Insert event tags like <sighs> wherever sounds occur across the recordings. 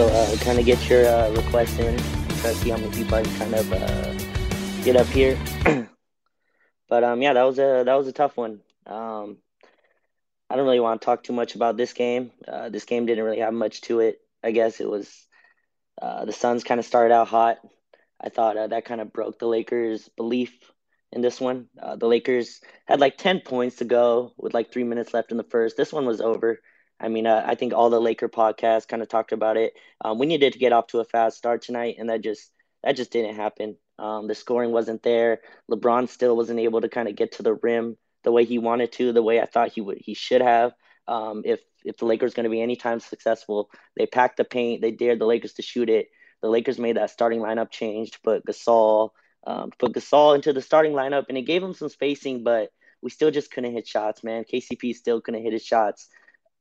So uh, kind of get your uh, request in. Try to see how many people I can kind of uh, get up here. <clears throat> but um, yeah, that was a that was a tough one. Um, I don't really want to talk too much about this game. Uh, this game didn't really have much to it. I guess it was uh, the Suns kind of started out hot. I thought uh, that kind of broke the Lakers' belief in this one. Uh, the Lakers had like 10 points to go with like three minutes left in the first. This one was over. I mean, uh, I think all the Laker podcasts kind of talked about it. Um, we needed to get off to a fast start tonight, and that just that just didn't happen. Um, the scoring wasn't there. LeBron still wasn't able to kind of get to the rim the way he wanted to, the way I thought he would he should have. Um, if if the Lakers going to be anytime successful, they packed the paint. They dared the Lakers to shoot it. The Lakers made that starting lineup change put Gasol, um, put Gasol into the starting lineup, and it gave him some spacing, but we still just couldn't hit shots, man. KCP still couldn't hit his shots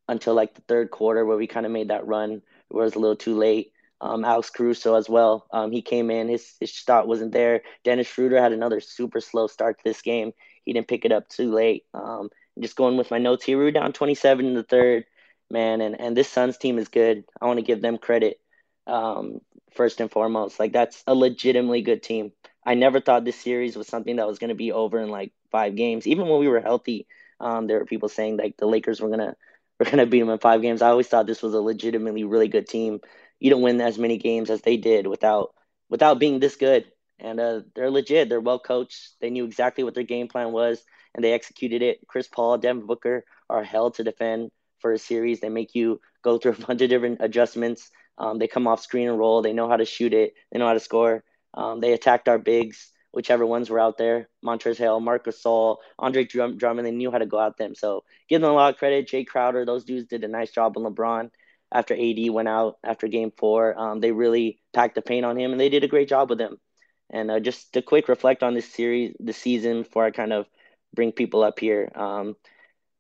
until like the third quarter where we kind of made that run where it was a little too late. Um, Alex Caruso as well. Um, he came in, his his shot wasn't there. Dennis Schroeder had another super slow start to this game. He didn't pick it up too late. Um, just going with my notes here, we were down 27 in the third, man, and and this Suns team is good. I want to give them credit um, first and foremost. Like that's a legitimately good team. I never thought this series was something that was going to be over in like five games. Even when we were healthy, um, there were people saying like the Lakers were gonna we're gonna beat them in five games. I always thought this was a legitimately really good team. You don't win as many games as they did without without being this good. And uh, they're legit. They're well coached. They knew exactly what their game plan was, and they executed it. Chris Paul, Devin Booker are held to defend for a series. They make you go through <laughs> a bunch of different adjustments. Um, they come off screen and roll. They know how to shoot it. They know how to score. Um, they attacked our bigs whichever ones were out there. Montrezl Harrell, Marcus Gasol, Andre Drum- Drummond, they knew how to go out them. So give them a lot of credit. Jae Crowder, those dudes did a nice job on LeBron after AD went out after game four. Um, they really packed the paint on him, and they did a great job with him. And uh, just a quick reflect on this series, the season, before I kind of bring people up here. Um,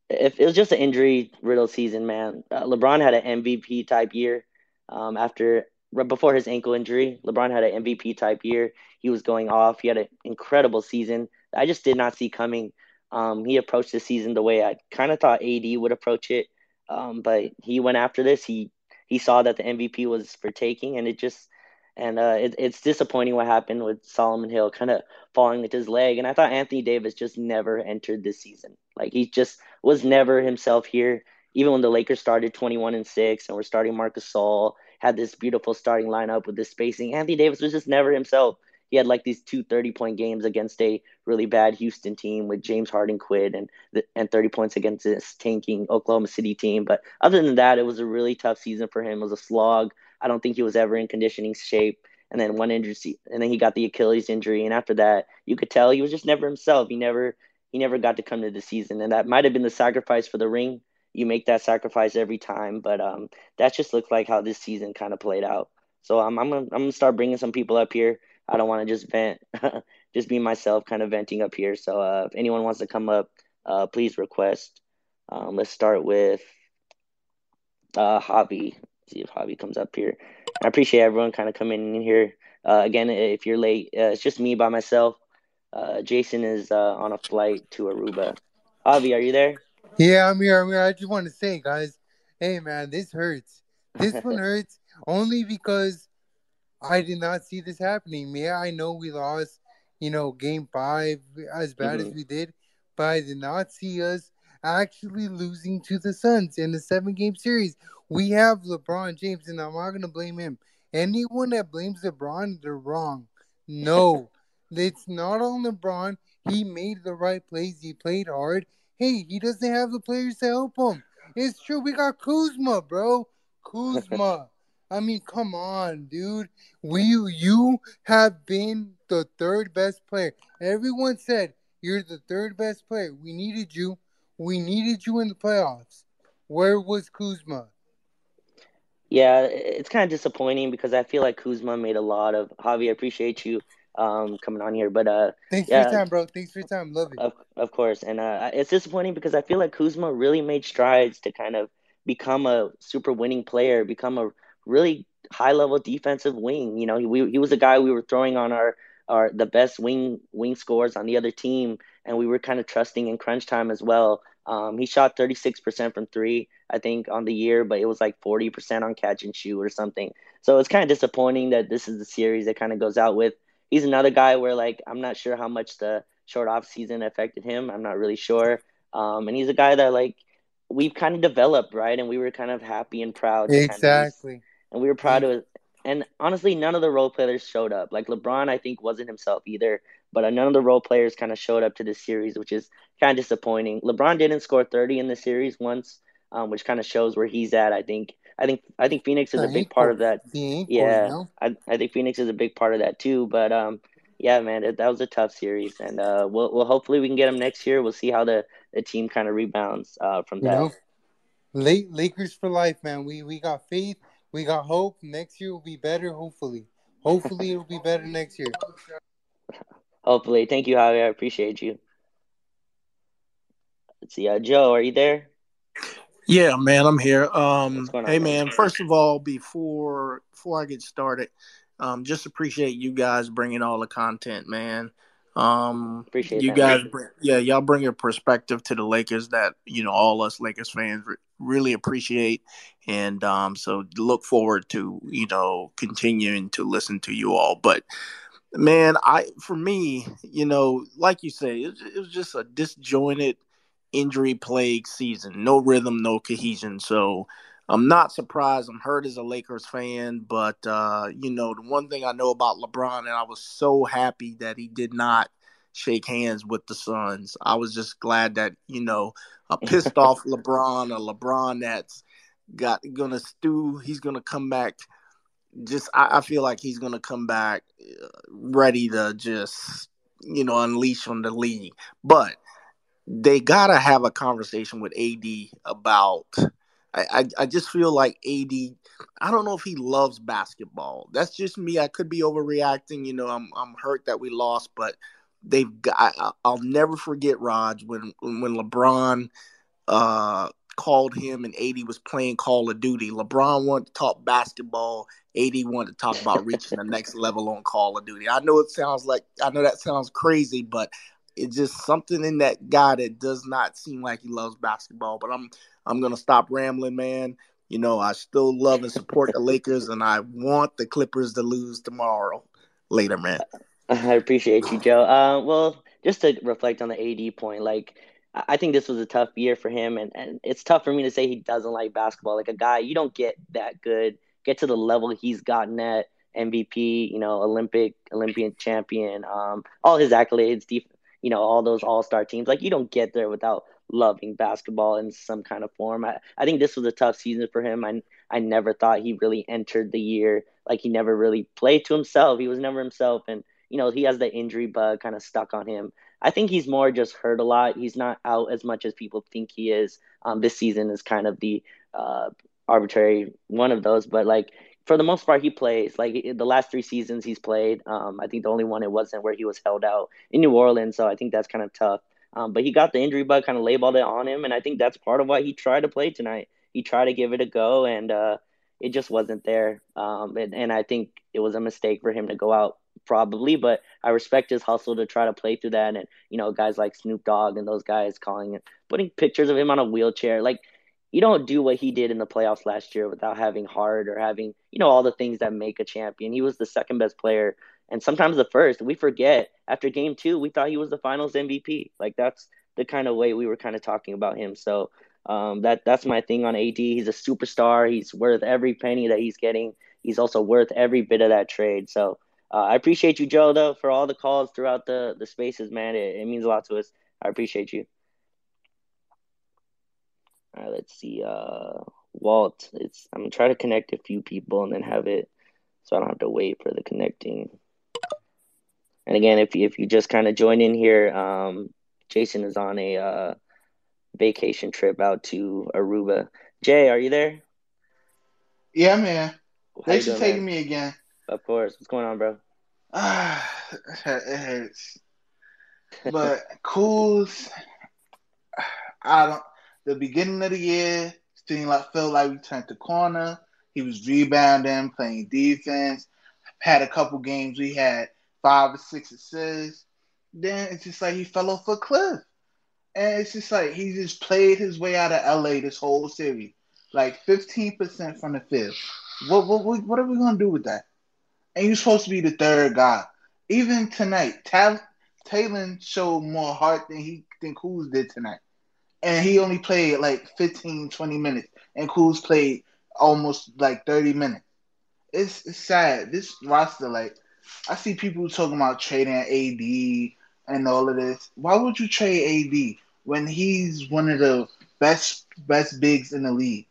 if it was just an injury riddled season, man. Uh, LeBron had an MVP type year um, after before his ankle injury. LeBron had an MVP type year. He was going off. He had an incredible season. I just did not see coming. Um, he approached the season the way I kind of thought AD would approach it, um, but he went after this. He he saw that the MVP was for taking, and it just and uh, it, it's disappointing what happened with Solomon Hill kind of falling with his leg. And I thought Anthony Davis just never entered this season. Like he just was never himself here. Even when the Lakers started 21 and six, and we're starting Marcus Gasol had this beautiful starting lineup with this spacing. Anthony Davis was just never himself. He had like these two 30 point games against a really bad Houston team with James Harden quit and and 30 points against this tanking Oklahoma City team. But other than that, it was a really tough season for him. It was a slog. I don't think he was ever in conditioning shape. And then one injury, and then he got the Achilles injury. And after that, you could tell he was just never himself. He never he never got to come to the season, and that might have been the sacrifice for the ring you make that sacrifice every time. But um, that just looks like how this season kind of played out. So I'm gonna I'm gonna start bringing some people up here. I don't want to just vent, <laughs> just be myself, kind of venting up here. So uh, if anyone wants to come up, uh, please request. Um, let's start with uh, Javi. See if Javi comes up here. I appreciate everyone kind of coming in here. Uh, again, if you're late, uh, it's just me by myself. Uh, Jason is uh, on a flight to Aruba. Javi, are you there? Yeah, I'm here. I'm here. I just want to say, guys, hey man, this hurts. This one <laughs> hurts only because I did not see this happening. Yeah, I know we lost, you know, game five as bad mm-hmm. as we did, but I did not see us actually losing to the Suns in the seven game series. We have LeBron James, and I'm not gonna blame him. Anyone that blames LeBron, they're wrong. No, <laughs> it's not on LeBron. He made the right plays. He played hard hey, he doesn't have the players to help him. It's true. We got Kuzma, bro. Kuzma. I mean, come on, dude. We you have been the third best player. Everyone said you're the third best player. We needed you. We needed you in the playoffs. Where was Kuzma? Yeah, it's kind of disappointing because I feel like Kuzma made a lot of. Javi, I appreciate you um, coming on here. But uh, thanks yeah, for your time, bro. Thanks for your time. Love it. Of, of course, and uh, it's disappointing because I feel like Kuzma really made strides to kind of become a super winning player, become a really high level defensive wing. You know, he we, he was a guy we were throwing on our our the best wing wing scores on the other team, and we were kind of trusting in crunch time as well. Um, he shot 36% from three, I think, on the year, but it was like 40% on catch and shoot or something. So it's kind of disappointing that this is the series that kind of goes out with. He's another guy where like I'm not sure how much the short off season affected him. I'm not really sure. Um, and he's a guy that like we've kind of developed, right? And we were kind of happy and proud. Exactly. Kind of, and we were proud of and honestly, none of the role players showed up. Like LeBron, I think wasn't himself either. But none of the role players kind of showed up to this series, which is kind of disappointing. LeBron didn't score 30 in the series once, um, which kind of shows where he's at. I think. I think. I think Phoenix is a big part of that. Yeah, I, I think Phoenix is a big part of that too. But um, yeah, man, it, that was a tough series, and uh, we'll, we'll hopefully we can get them next year. We'll see how the, the team kind of rebounds uh, from that. You know, Lakers for life, man. We we got faith, we got hope. Next year will be better. Hopefully, hopefully it'll be better next year. Hopefully. Thank you, Javier. I appreciate you. Let's see. Uh, Joe, are you there? Yeah, man, I'm here. Um, on, hey, man. First of all, before before I get started, um, just appreciate you guys bringing all the content, man. Um, appreciate you that, guys. Bring, yeah, y'all bring a perspective to the Lakers that you know all us Lakers fans re- really appreciate, and um, so look forward to you know continuing to listen to you all. But man, I for me, you know, like you say, it, it was just a disjointed, injury plagued season. No rhythm, no cohesion. So I'm not surprised. I'm hurt as a Lakers fan, but uh, you know, the one thing I know about LeBron, and I was so happy that he did not shake hands with the Suns. I was just glad that you know a pissed <laughs> off LeBron, a LeBron that's got gonna stew. He's gonna come back just I, I feel like he's gonna come back uh, ready to just you know unleash on the league, but they gotta have a conversation with AD about. I, I, I just feel like AD. I don't know if he loves basketball. That's just me. I could be overreacting. You know, I'm I'm hurt that we lost, but they've got. I, will never forget Raj when when LeBron uh, called him and AD was playing Call of Duty. LeBron wanted to talk basketball. AD wanted to talk about reaching the <laughs> next level on Call of Duty. I know it sounds like I know that sounds crazy, but it's just something in that guy that does not seem like he loves basketball. But I'm I'm gonna stop rambling, man. You know, I still love and support the Lakers, and I want the Clippers to lose tomorrow. Later, man. <laughs> I appreciate you, Joe. Uh, well, just to reflect on the AD point, like I think this was a tough year for him, and, and it's tough for me to say he doesn't like basketball. Like a guy, you don't get that good, get to the level he's gotten at, MVP, you know, Olympic, Olympian champion, um, all his accolades, you know, all those All Star teams. Like you don't get there without loving basketball in some kind of form. I, I think this was a tough season for him. I I never thought he really entered the year like he never really played to himself. He was never himself, and you know he has the injury bug kind of stuck on him. I think he's more just hurt a lot. He's not out as much as people think he is. Um, this season is kind of the uh, arbitrary one of those, but like for the most part, he plays. Like the last three seasons he's played. Um, I think the only one it wasn't where he was held out in New Orleans, so I think that's kind of tough. Um, but he got the injury bug kind of labeled it on him, and I think that's part of why he tried to play tonight. He tried to give it a go, and uh, it just wasn't there. Um, and, and I think it was a mistake for him to go out probably, but I respect his hustle to try to play through that. And you know, guys like Snoop Dogg and those guys calling it, putting pictures of him on a wheelchair, like you don't do what he did in the playoffs last year without having heart or having you know all the things that make a champion. He was the second best player, and sometimes the first. We forget after game two, we thought he was the Finals MVP. Like that's the kind of way we were kind of talking about him. So. Um, that that's my thing on AD. He's a superstar. He's worth every penny that he's getting. He's also worth every bit of that trade. So uh, I appreciate you, Joe, though, for all the calls throughout the the spaces, man. It, it means a lot to us. I appreciate you. All right, let's see. Uh, Walt, it's I'm gonna try to connect a few people and then have it, so I don't have to wait for the connecting. And again, if if you just kind of join in here, um, Jason is on a uh, vacation trip out to Aruba. Jay, are you there? Yeah, man. Thanks for taking me again. Of course. What's going on, bro? Ah, it hurts. <sighs> But cools. I don't. The beginning of the year seemed like felt like we turned the corner. He was rebounding, playing defense. Had a couple games we had five or six assists. Then it's just like he fell off a cliff. And it's just like he just played his way out of LA this whole series. Like 15% from the field. What, what, what are we going to do with that? And you're supposed to be the third guy. Even tonight, Tal- Taylor showed more heart than he than Kuz did tonight. And he only played like 15, 20 minutes. And Kuz played almost like 30 minutes. It's, it's sad. This roster, like, I see people talking about trading AD and all of this. Why would you trade AD when he's one of the best best bigs in the league?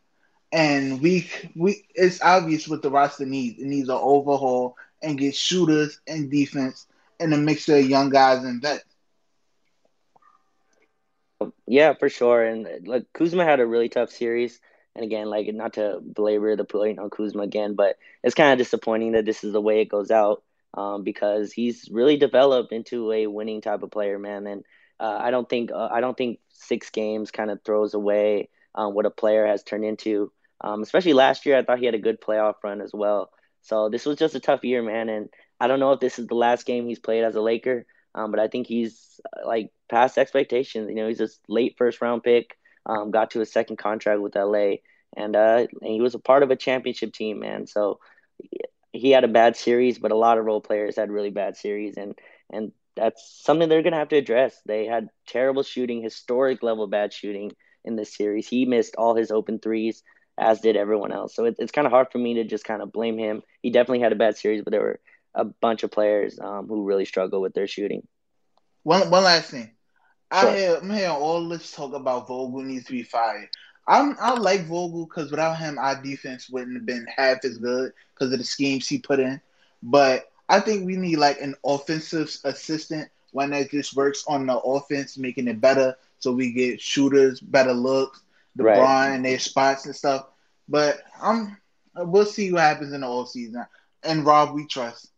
And we we it's obvious what the roster needs. It needs an overhaul and get shooters and defense and a mixture of young guys and vets. Yeah, for sure. And like Kuzma had a really tough series. And again, like not to belabor the point on Kuzma again, but it's kind of disappointing that this is the way it goes out um, because he's really developed into a winning type of player, man. And uh, I don't think uh, I don't think six games kind of throws away um, what a player has turned into. Um, especially last year, I thought he had a good playoff run as well. So this was just a tough year, man. And I don't know if this is the last game he's played as a Laker, um, but I think he's uh, like past expectations. You know, he's a late first round pick, um, got to a second contract with LA, and uh, and he was a part of a championship team, man. So he had a bad series, but a lot of role players had really bad series, and and that's something they're gonna have to address. They had terrible shooting, historic level bad shooting in this series. He missed all his open threes, as did everyone else. So it, it's kind of hard for me to just kind of blame him. He definitely had a bad series, but there were a bunch of players um, who really struggle with their shooting. One one last thing. Sure. I hear, I'm hearing all this talk about Vogel needs to be fired. I'm, I like Vogel because without him, our defense wouldn't have been half as good because of the schemes he put in. But I think we need like an offensive assistant, one that just works on the offense, making it better, so we get shooters better looks, the right. and their spots and stuff. But I'm, we'll see what happens in the off season. And Rob, we trust.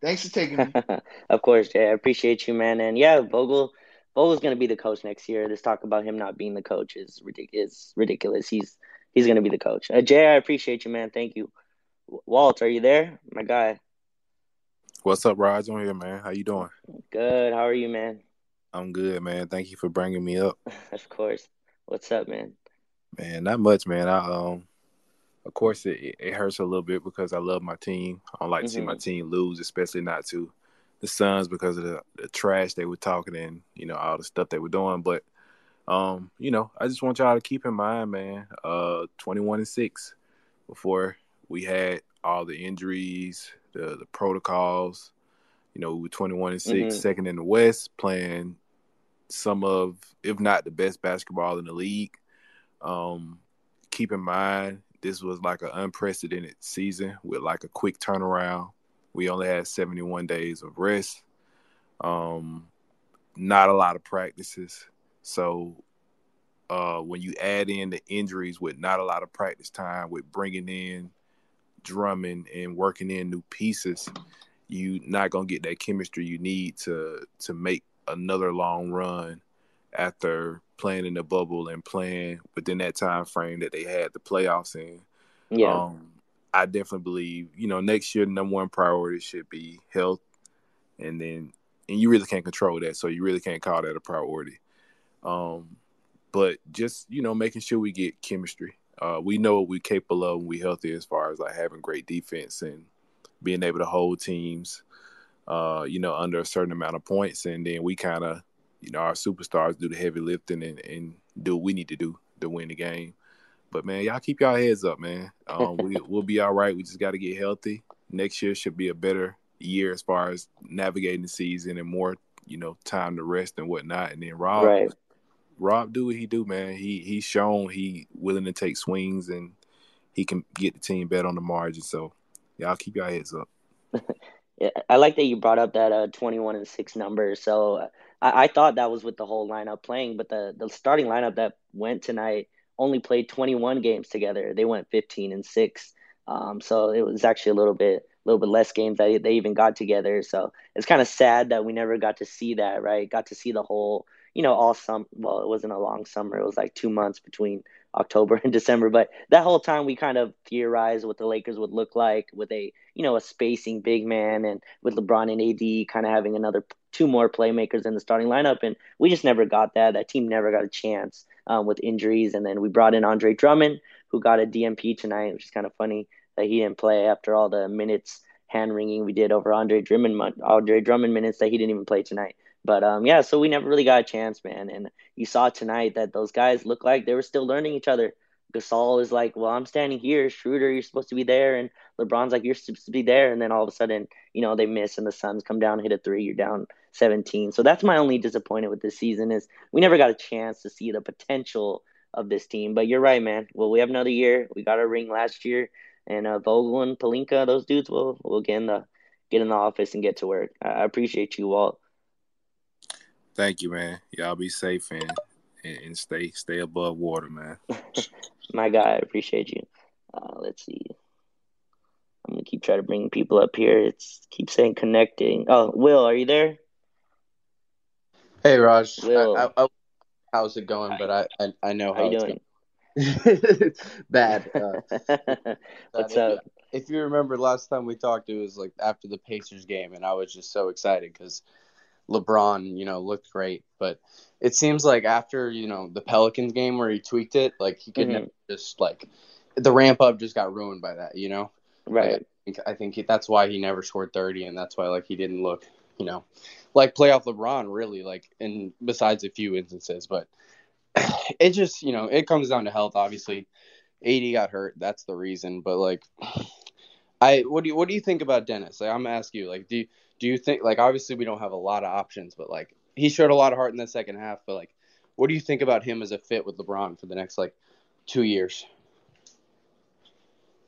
Thanks for taking me. <laughs> of course, Jay. I appreciate you, man. And yeah, Vogel Vogel's going to be the coach next year. This talk about him not being the coach is ridiculous. ridiculous. He's he's going to be the coach. Uh, Jay, I appreciate you, man. Thank you. Walt, are you there, my guy? What's up, Raj? I'm here, man. How you doing? Good. How are you, man? I'm good, man. Thank you for bringing me up. <laughs> of course. What's up, man? Man, not much, man. I um, of course, it it hurts a little bit because I love my team. I don't like mm-hmm. to see my mm-hmm. team lose, especially not to the Suns because of the, the trash they were talking and you know all the stuff they were doing. But um, you know, I just want y'all to keep in mind, man. Uh, twenty one and six before we had all the injuries, the the protocols. You know, we were twenty one and 6 mm-hmm. second in the West, playing some of, if not the best basketball in the league. Um, keep in mind, this was like an unprecedented season with like a quick turnaround we only had 71 days of rest. Um, not a lot of practices. So uh, when you add in the injuries with not a lot of practice time, with bringing in Drummond and working in new pieces, you not gonna get that chemistry you need to to make another long run after playing in the bubble and playing within that time frame that they had the playoffs in. Yeah. Um, I definitely believe, you know, next year the number one priority should be health, and then and you really can't control that, so you really can't call that a priority. Um, but just you know, making sure we get chemistry. Uh, we know what we're capable of when we're healthy, as far as like having great defense and being able to hold teams, uh, you know, under a certain amount of points, and then we kind of, you know, our superstars do the heavy lifting and, and do what we need to do to win the game. But man, y'all keep y'all heads up, man. Um, we, <laughs> we'll be all right. We just got to get healthy. Next year should be a better year as far as navigating the season and more, you know, time to rest and whatnot. And then Rob, right. Rob, do what he do, man. He he's shown he willing to take swings and he can get the team better on the margin. So y'all keep y'all heads up. <laughs> yeah, I like that you brought up that uh, 21 and six number. So I, I thought that was with the whole lineup playing, but the the starting lineup that went tonight only played 21 games together. They went 15 and six. Um, so it was actually a little bit, a little bit less games that they even got together. So it's kind of sad that we never got to see that, right? Got to see the whole, you know, all some. Well, it wasn't a long summer. It was like two months between October and <laughs> December. But that whole time we kind of theorized what the Lakers would look like with a you know a spacing big man and with LeBron and AD kind of having another two more playmakers in the starting lineup, and we just never got that. That team never got a chance um, with injuries, and then we brought in Andre Drummond, who got a DNP tonight, which is kind of funny that he didn't play after all the minutes hand wringing we did over Andre Drummond Andre Drummond minutes that he didn't even play tonight. But um, yeah, so we never really got a chance, man. And you saw tonight that those guys looked like they were still learning each other. Gasol is like, well, I'm standing here. Schroeder, you're supposed to be there, and LeBron's like, you're supposed to be there. And then all of a sudden, you know, they miss, and the Suns come down, hit a three, you're down 17. So that's my only disappointment with this season is we never got a chance to see the potential of this team. But you're right, man. Well, we have another year. We got a ring last year, and uh, Vogel and Pelinka, those dudes will will get in the get in the office and get to work. I appreciate you, Walt. Thank you, man. Y'all be safe and and, stay stay above water, man. <laughs> My guy, I appreciate you. Uh, let's see. I'm gonna keep trying to bring people up here. It's keep saying connecting. Oh, Will, are you there? Hey, Raj. Will. I, I, I, how's it going? But I I, I know how, how you doing. <laughs> Bad. Uh, <laughs> What's if, up? If you remember last time we talked, it was like after the Pacers game, and I was just so excited because LeBron, you know, looked great. But it seems like after you know the Pelicans game where he tweaked it, like he could mm-hmm. just like the ramp up just got ruined by that, you know. Right. Like, I think, I think he, that's why he never scored thirty, and that's why like he didn't look, you know, like playoff LeBron really. Like, and besides a few instances, but <clears throat> it just you know it comes down to health. Obviously, AD got hurt. That's the reason. But like, I what do you what do you think about Dennis? Like, I'm gonna ask you. Like, do you, do you think like obviously we don't have a lot of options, but like he showed a lot of heart in the second half. But like, what do you think about him as a fit with LeBron for the next like two years?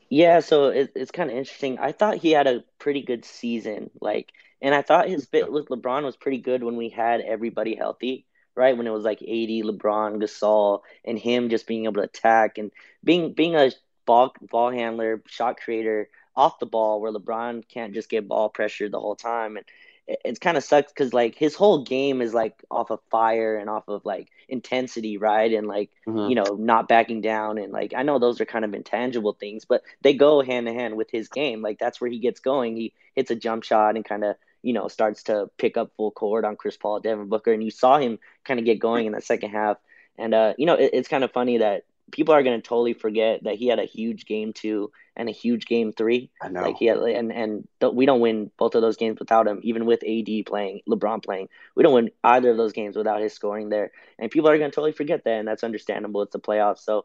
Yeah, so it, it's kind of interesting. I thought he had a pretty good season, like, and I thought his fit with LeBron was pretty good when we had everybody healthy right? When it was like AD, LeBron, Gasol, and him just being able to attack and being being a ball ball handler, shot creator off the ball, where LeBron can't just get ball pressure the whole time, and it, it's kind of sucks because like his whole game is like off of fire and off of like intensity, right? And like mm-hmm. you know not backing down and like I know those are kind of intangible things, but they go hand in hand with his game. Like that's where he gets going. He hits a jump shot and kind of you know, starts to pick up full court on Chris Paul, Devin Booker, and you saw him kind of get going in the second half. And uh, you know, it, it's kind of funny that people are going to totally forget that he had a huge game two and a huge game three. I know. Like he had, and and th- we don't win both of those games without him. Even with AD playing, LeBron playing, we don't win either of those games without his scoring there. And people are going to totally forget that, and that's understandable. It's the playoffs, so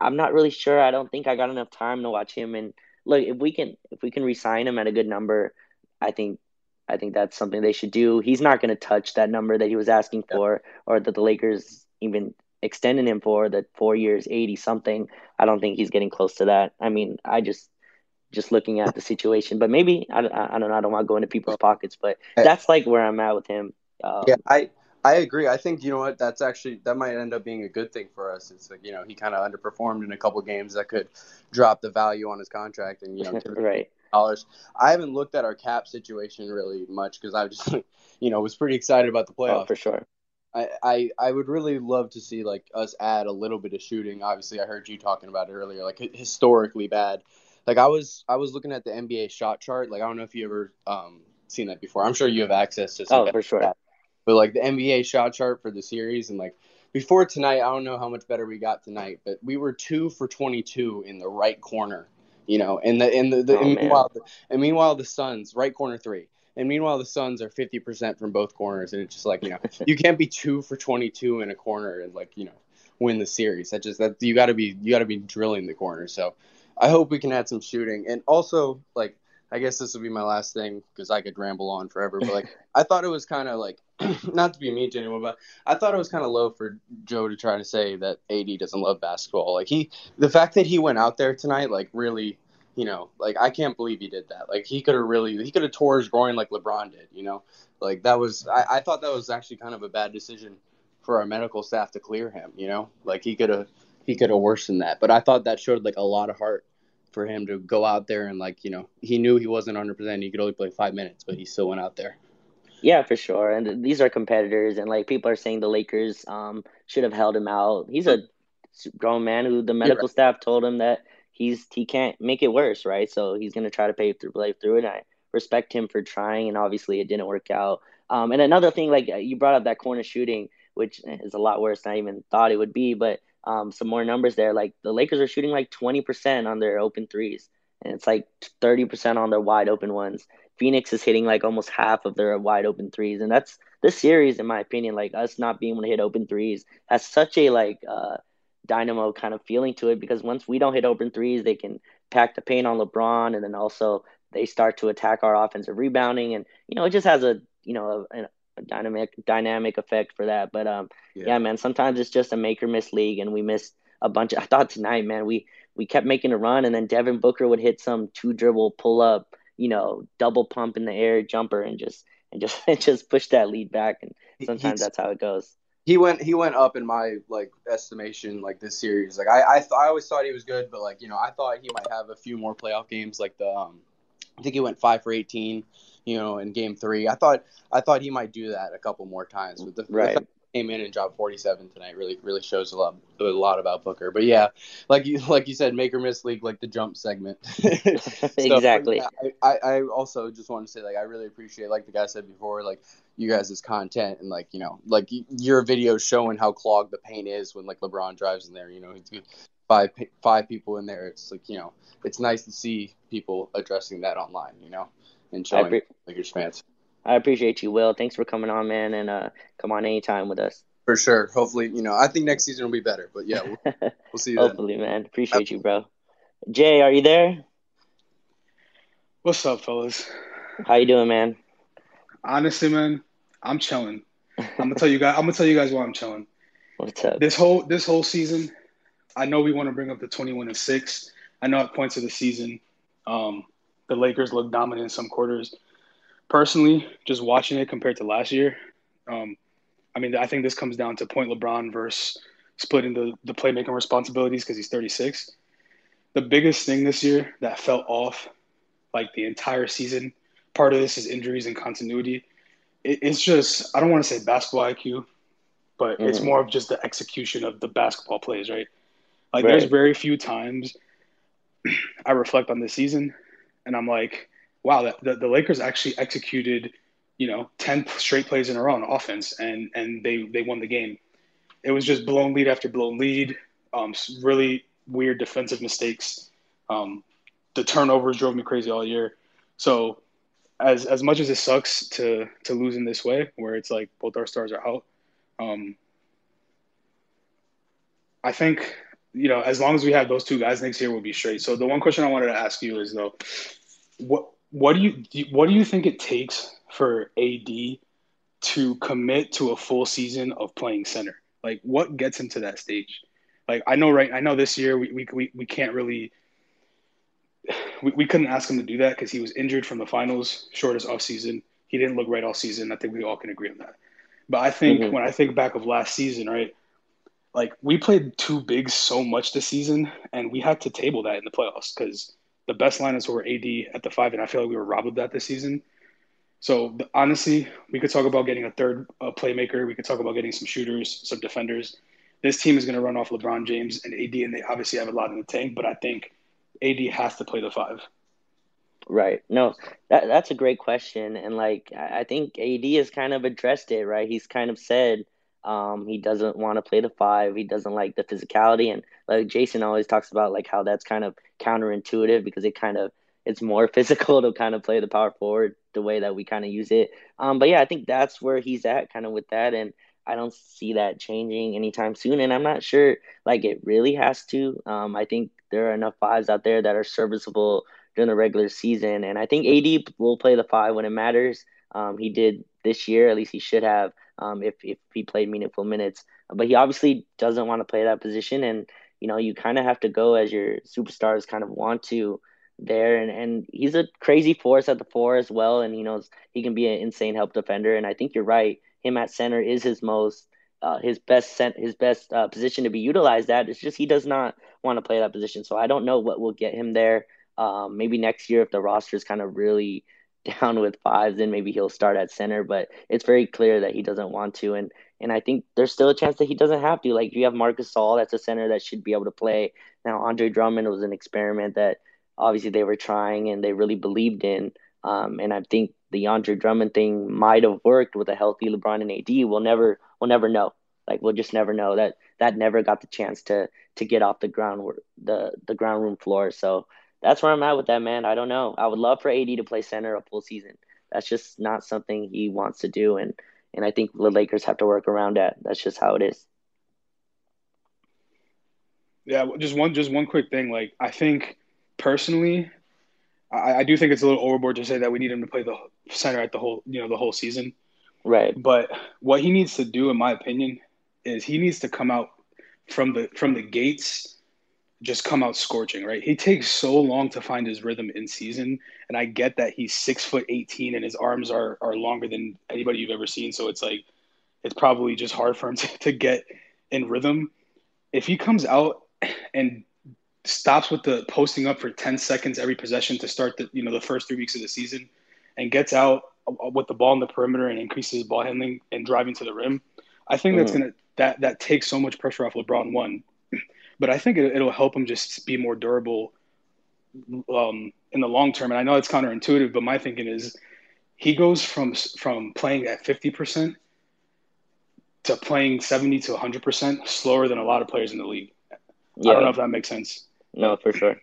I'm not really sure. I don't think I got enough time to watch him. And look, if we can if we can resign him at a good number, I think I think that's something they should do. He's not going to touch that number that he was asking for, or that the Lakers even extended him for the four years, eighty something. I don't think he's getting close to that. I mean, I just just looking at the situation, but maybe I, I, I don't know. I don't want to go into people's pockets, but that's like where I'm at with him. Um, yeah, I I agree. I think you know what that's actually that might end up being a good thing for us. It's like you know he kind of underperformed in a couple games that could drop the value on his contract, and you know <laughs> right dollars. I haven't looked at our cap situation really much because I just, <laughs> you know, was pretty excited about the playoffs. Oh, for sure. I, I, I would really love to see like us add a little bit of shooting. Obviously, I heard you talking about it earlier, like historically bad. Like I was I was looking at the NBA shot chart. Like I don't know if you ever um, seen that before. I'm sure you have access to. Some oh, for sure. But like the NBA shot chart for the series and like before tonight, I don't know how much better we got tonight, but we were two for 22 in the right corner you know, and the and the, the oh, and meanwhile the, and meanwhile the Suns right corner three. And meanwhile, the Suns are fifty percent from both corners, and it's just like you know, you can't be two for twenty-two in a corner and like you know, win the series. That just that you got to be you got to be drilling the corner. So, I hope we can add some shooting, and also like I guess this will be my last thing because I could ramble on forever. But like, <laughs> I thought it was kind of like, <clears throat> not to be mean to anyone, but I thought it was kind of low for Joe to try to say that AD doesn't love basketball. Like he, the fact that he went out there tonight, like really, you know, like I can't believe he did that. Like he could have really, he could have tore his groin like LeBron did. You know, like that was, I, I thought that was actually kind of a bad decision for our medical staff to clear him. You know, like he could have, he could have worsened that. But I thought that showed like a lot of heart for him to go out there and like you know he knew he wasn't 100 percent he could only play five minutes but he still went out there yeah for sure and these are competitors and like people are saying the lakers um should have held him out he's a grown man who the medical right. staff told him that he's he can't make it worse, right? So he's gonna try to pay through play through it. I respect him for trying, and obviously it didn't work out. Um, and another thing, like you brought up that corner shooting, which is a lot worse than I even thought it would be. But um, some more numbers there. Like the Lakers are shooting like 20% on their open threes, and it's like 30% on their wide open ones. Phoenix is hitting like almost half of their wide open threes, and that's this series, in my opinion, like us not being able to hit open threes has such a like uh, dynamo kind of feeling to it because once we don't hit open threes, they can pack the paint on LeBron, and then also they start to attack our offensive rebounding, and you know it just has a you know a, a dynamic dynamic effect for that. But um, yeah. yeah, man, sometimes it's just a make or miss league, and we missed a bunch. Of, I thought tonight, man, we we kept making a run, and then Devin Booker would hit some two dribble pull up, you know, double pump in the air jumper, and just and just <laughs> and just push that lead back. And sometimes He's, that's how it goes. He went he went up in my like estimation like this series. Like I I, th- I always thought he was good, but like you know I thought he might have a few more playoff games. Like the um, I think he went five for eighteen you know, in game three. I thought I thought he might do that a couple more times. But the, right. the came in and dropped 47 tonight really really shows a lot a lot about Booker. But yeah, like you like you said, make or miss league like the jump segment. <laughs> so, <laughs> exactly. I, I also just want to say like I really appreciate like the guy said before like you guys' content and like you know like your videos showing how clogged the paint is when like LeBron drives in there. You know, five five people in there. It's like you know it's nice to see people addressing that online. You know, and showing pre- Lakers fans. I appreciate you, Will. Thanks for coming on, man, and uh, come on anytime with us. For sure. Hopefully, you know, I think next season will be better. But yeah, we'll, <laughs> we'll see you. Hopefully, then. man. Appreciate you, bro. Jay, are you there? What's up, fellas? How you doing, man? Honestly, man, I'm chilling. I'm gonna tell you guys. I'm gonna tell you guys why I'm chilling. What's up? This whole this whole season, I know we want to bring up the 21 and six. I know at points of the season, um, the Lakers look dominant in some quarters personally, just watching it compared to last year, um, I mean, I think this comes down to point LeBron versus splitting the, the playmaking responsibilities because he's 36. The biggest thing this year that felt off, like the entire season, part of this is injuries and continuity. It, it's just, I don't want to say basketball IQ, but mm-hmm. it's more of just the execution of the basketball plays, right? Like, right. there's very few times <clears throat> I reflect on this season and I'm like, wow, the, the, Lakers actually executed, you know, 10 straight plays in a row on offense and, and they, they won the game. It was just blown lead after blown lead, um, really weird defensive mistakes. Um, the turnovers drove me crazy all year. So as, as much as it sucks to, to lose in this way, where it's like both our stars are out, um, I think, you know, as long as we have those two guys next year, we'll be straight. So the one question I wanted to ask you is though, what what do you what do you think it takes for AD to commit to a full season of playing center? Like what gets him to that stage? Like I know right I know this year we we we, can't really we, we couldn't ask him to do that because he was injured from the finals, shortest off season. He didn't look right all season. I think we all can agree on that. But I think mm-hmm. when I think back of last season, right, like we played two bigs so much this season, and we had to table that in the playoffs because the best lineups were AD at the five, and I feel like we were robbed of that this season. So honestly, we could talk about getting a third uh, playmaker. We could talk about getting some shooters, some defenders. This team is going to run off LeBron James and AD, and they obviously have a lot in the tank. But I think AD has to play the five. Right. No, that that's a great question, and like I think AD has kind of addressed it. Right. He's kind of said um, he doesn't want to play the five. He doesn't like the physicality, and like Jason always talks about, like how that's kind of counterintuitive because it kind of it's more <laughs> physical to kind of play the power forward the way that we kind of use it. Um, but yeah, I think that's where he's at, kind of with that, and I don't see that changing anytime soon. And I'm not sure like it really has to. Um, I think there are enough fives out there that are serviceable during the regular season, and I think AD will play the five when it matters. Um, he did this year, at least he should have um, if if he played meaningful minutes. But he obviously doesn't want to play that position, and you know you kind of have to go as your superstars kind of want to there, and and he's a crazy force at the four as well, and he knows he can be an insane help defender. And I think you're right. Him at center is his most uh, his best sent his best uh, position to be utilized at. It's just he does not want to play that position. So I don't know what will get him there. Um, maybe next year if the roster is kind of really down with fives, then maybe he'll start at center. But it's very clear that he doesn't want to, and and I think there's still a chance that he doesn't have to. Like you have Marcus Gasol, that's a center that should be able to play. Now Andre Drummond was an experiment that obviously they were trying and they really believed in. Um, and I think the Andre Drummond thing might have worked with a healthy LeBron and AD. We'll never we'll never know. Like we'll just never know that that never got the chance to to get off the ground the the ground room floor. So that's where I'm at with that man. I don't know. I would love for AD to play center a full season. That's just not something he wants to do, and and I think the Lakers have to work around that. That's just how it is. Yeah, just one just one quick thing. Like I think personally, I, I do think it's a little overboard to say that we need him to play the center at the whole you know the whole season. Right. But what he needs to do, in my opinion, is he needs to come out from the from the gates just come out scorching, right? He takes so long to find his rhythm in season, and I get that he's six foot eighteen and his arms are are longer than anybody you've ever seen. So it's like it's probably just hard for him <laughs> to, to get in rhythm. If he comes out and stops with the posting up for 10 seconds every possession to start the you know the first three weeks of the season and gets out with the ball in the perimeter and increases ball handling and driving to the rim i think mm-hmm. that's gonna that that takes so much pressure off lebron one but i think it, will help him just be more durable um, in the long term and i know it's counterintuitive but my thinking is he goes from from playing at 50% to playing 70 to 100% slower than a lot of players in the league yeah. i don't know if that makes sense no, for sure.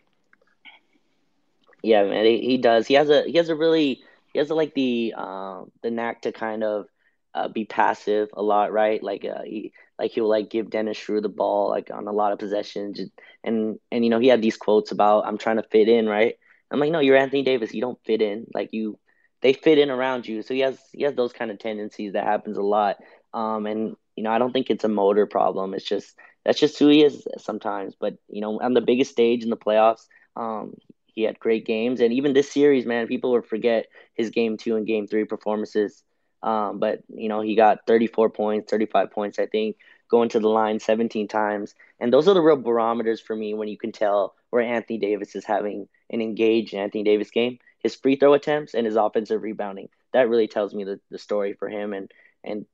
Yeah, man, he, he does. He has a he has a really he has a, like the um the knack to kind of uh, be passive a lot, right? Like uh, he like he'll like give Dennis Schroeder the ball like on a lot of possessions, and and you know he had these quotes about I'm trying to fit in, right? I'm like, no, you're Anthony Davis. You don't fit in. Like you, they fit in around you. So he has he has those kind of tendencies that happens a lot. Um, and you know I don't think it's a motor problem. It's just that's just who he is sometimes. But you know, on the biggest stage in the playoffs, um, he had great games, and even this series, man, people will forget his game two and game three performances. Um, but you know, he got 34 points, 35 points, I think, going to the line 17 times, and those are the real barometers for me when you can tell where Anthony Davis is having an engaged Anthony Davis game. His free throw attempts and his offensive rebounding. That really tells me the, the story for him, and and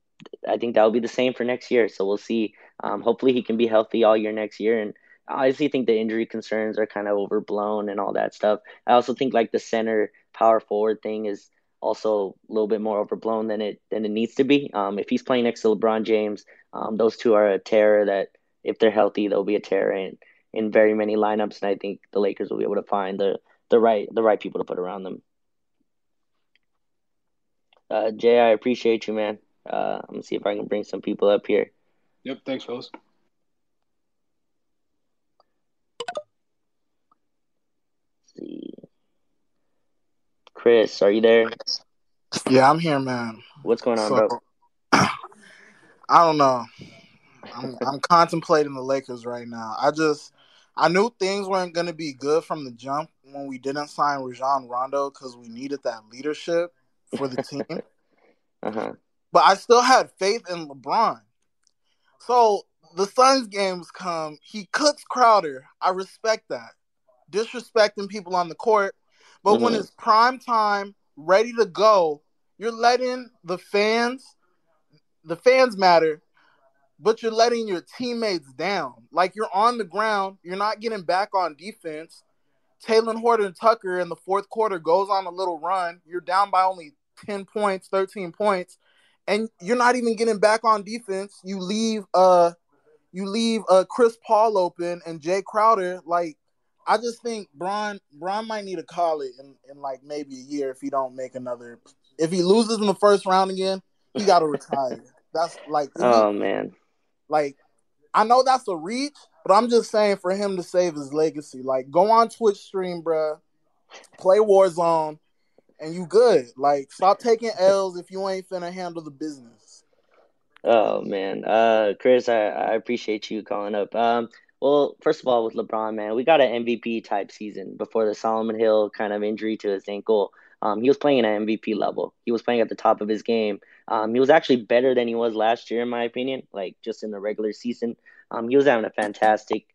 I think that will be the same for next year. So we'll see. Um, hopefully, he can be healthy all year next year. And I honestly think the injury concerns are kind of overblown and all that stuff. I also think like the center power forward thing is also a little bit more overblown than it than it needs to be. Um, if he's playing next to LeBron James, um, those two are a terror. That if they're healthy, they'll be a terror in, in very many lineups. And I think the Lakers will be able to find the the right the right people to put around them. Uh, Jay, I appreciate you, man. Uh, I'm gonna see if I can bring some people up here. Yep. Thanks, fellas. See, Chris, are you there? Yeah, I'm here, man. What's going on, so, bro? <clears throat> I don't know. I'm, I'm contemplating the Lakers right now. I just I knew things weren't going to be good from the jump when we didn't sign Rajon Rondo because we needed that leadership for the team. <laughs> uh-huh but I still had faith in LeBron. So the Suns games come, he cooks Crowder. I respect that. Disrespecting people on the court. But mm-hmm. when it's prime time, ready to go, you're letting the fans, the fans matter, but you're letting your teammates down. Like you're on the ground, you're not getting back on defense. Talen Horton Tucker in the fourth quarter goes on a little run. You're down by only 10 points, 13 points and you're not even getting back on defense. You leave uh you leave uh Chris Paul open and Jae Crowder. Like I just think Bron Bron might need to call it in, in like maybe a year if he don't make another if he loses in the first round again, he gotta retire. <laughs> That's like Oh he, man. Like I know that's a reach, but I'm just saying for him to save his legacy. Like go on Twitch stream, bruh. Play Warzone and you good. Like, stop taking L's if you ain't finna handle the business. Oh man, uh, Chris, I, I appreciate you calling up. Um, well, first of all, with LeBron, man, we got an MVP type season before the Solomon Hill kind of injury to his ankle. Um, he was playing at MVP level. He was playing at the top of his game. Um, he was actually better than he was last year, in my opinion. Like just in the regular season, um, he was having a fantastic,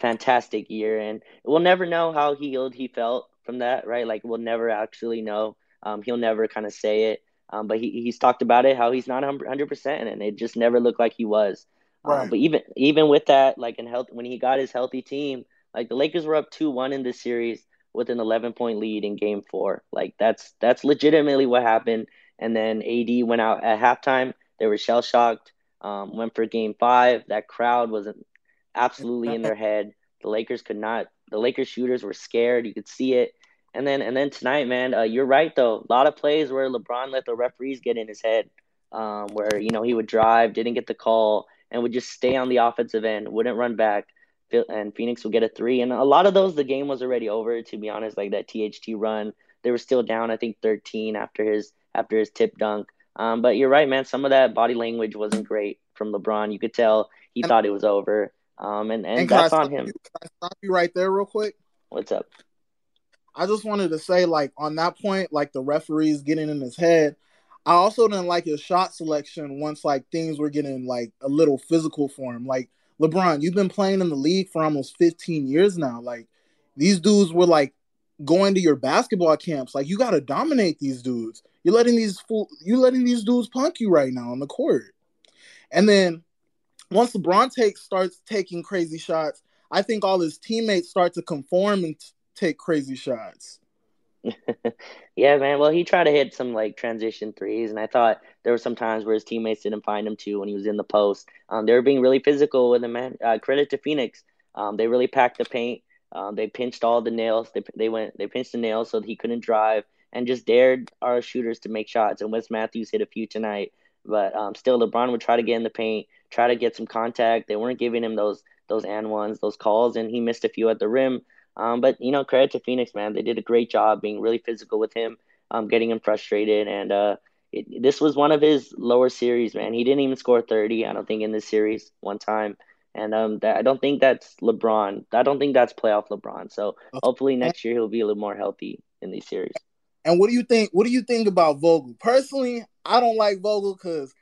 fantastic year, and we'll never know how healed he felt from that, right? Like we'll never actually know Um, he'll never kind of say it, um, but he, he's talked about it how he's not 100 percent, and it just never looked like he was. Um, right. Um, but even even with that, like in health, when he got his healthy team, like the Lakers were up two one in this series with an 11 point lead in Game Four. Like that's that's legitimately what happened. And then AD went out at halftime. They were shell shocked. Um, went for Game Five. That crowd was absolutely in their <laughs> head. The Lakers could not. The Lakers shooters were scared. You could see it. And then and then tonight, man, uh, you're right though. A lot of plays where LeBron let the referees get in his head, um, where you know he would drive, didn't get the call, and would just stay on the offensive end, wouldn't run back, and Phoenix would get a three. And a lot of those, the game was already over. To be honest, like that THT run, they were still down. I think 13 after his after his tip dunk. Um, but you're right, man. Some of that body language wasn't great from LeBron. You could tell he and, thought it was over. Um, and, and, and that's on him. You, can I stop you right there, real quick? What's up? I just wanted to say, like, on that point, like the referees getting in his head, I also didn't like his shot selection once like things were getting like a little physical for him. Like LeBron, you've been playing in the league for almost 15 years now. Like these dudes were like going to your basketball camps. Like you got to dominate these dudes. You're letting these fool, you're letting these dudes punk you right now on the court. And then once LeBron takes starts taking crazy shots, I think all his teammates start to conform and t- take crazy shots. Yeah, man. Well, he tried to hit some like transition threes, and I thought there were some times where his teammates didn't find him too when he was in the post. Um, they were being really physical with him, man. Uh, credit to Phoenix. Um, they really packed the paint. Um, they pinched all the nails. They they went they pinched the nails so that he couldn't drive, and just dared our shooters to make shots. And Wes Matthews hit a few tonight, but um, still LeBron would try to get in the paint, try to get some contact. They weren't giving him those those and ones, those calls, and he missed a few at the rim. Um, but you know, credit to Phoenix, man. They did a great job being really physical with him, um, getting him frustrated. And uh, it, this was one of his lower series, man. He didn't even score 30, I don't think, in this series one time. And um, that, I don't think that's LeBron. I don't think that's playoff LeBron. So hopefully next year he'll be a little more healthy in these series. And what do you think? What do you think about Vogel? Personally, I don't like Vogel because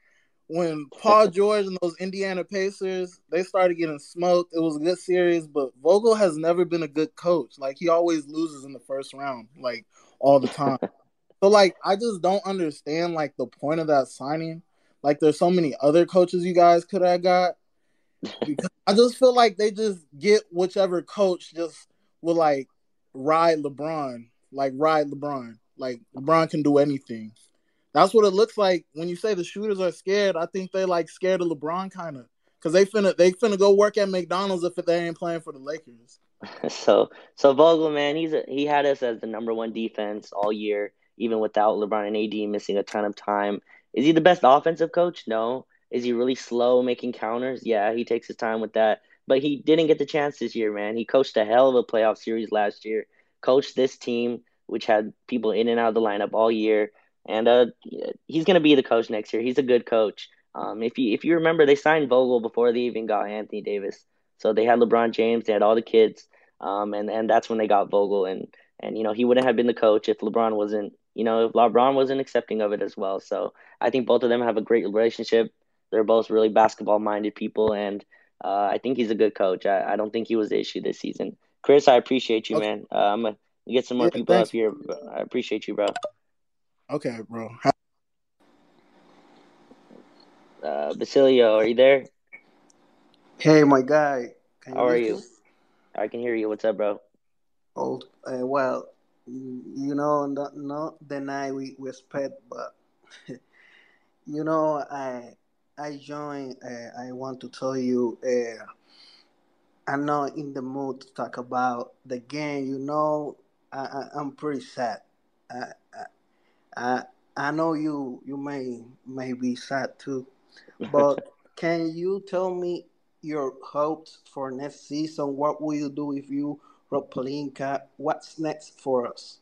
when Paul George and those Indiana Pacers they started getting smoked, it was a good series. But Vogel has never been a good coach. Like he always loses in the first round, like all the time. so like I just don't understand like the point of that signing. Like there's so many other coaches you guys could have got. I just feel like they just get whichever coach just will like ride LeBron, like ride LeBron. Like LeBron can do anything. That's what it looks like when you say the shooters are scared. I think they like scared of LeBron kind of because they finna they finna go work at McDonald's if they ain't playing for the Lakers. <laughs> so so Vogel man, he's a, he had us as the number one defense all year, even without LeBron and AD missing a ton of time. Is he the best offensive coach? No. Is he really slow making counters? Yeah, he takes his time with that. But he didn't get the chance this year, man. He coached a hell of a playoff series last year. Coached this team, which had people in and out of the lineup all year and uh, he's going to be the coach next year. He's a good coach. Um, if you if you remember, they signed Vogel before they even got Anthony Davis. So they had LeBron James, they had all the kids, um, and and that's when they got Vogel. And and you know he wouldn't have been the coach if LeBron wasn't you know if LeBron wasn't accepting of it as well. So I think both of them have a great relationship. They're both really basketball minded people, and uh, I think he's a good coach. I, I don't think he was the issue this season. Chris, I appreciate you, okay. man. Uh, I'm gonna get some more yeah, people thanks. up here. I appreciate you, bro. Okay, bro. How- Uh, Basilio, are you there? Hey, my guy. Can How you are you? I can hear you. What's up, bro? Oh, uh, well, you know, not, not the night we, we spent, but <laughs> you know, I I joined. Uh, I want to tell you, uh, I'm not in the mood to talk about the game. You know, I, I am pretty sad. I, I I know you you may may be sad too, <laughs> but can you tell me your hopes for next season? What will you do if you Rob Pelinka? What's next for us?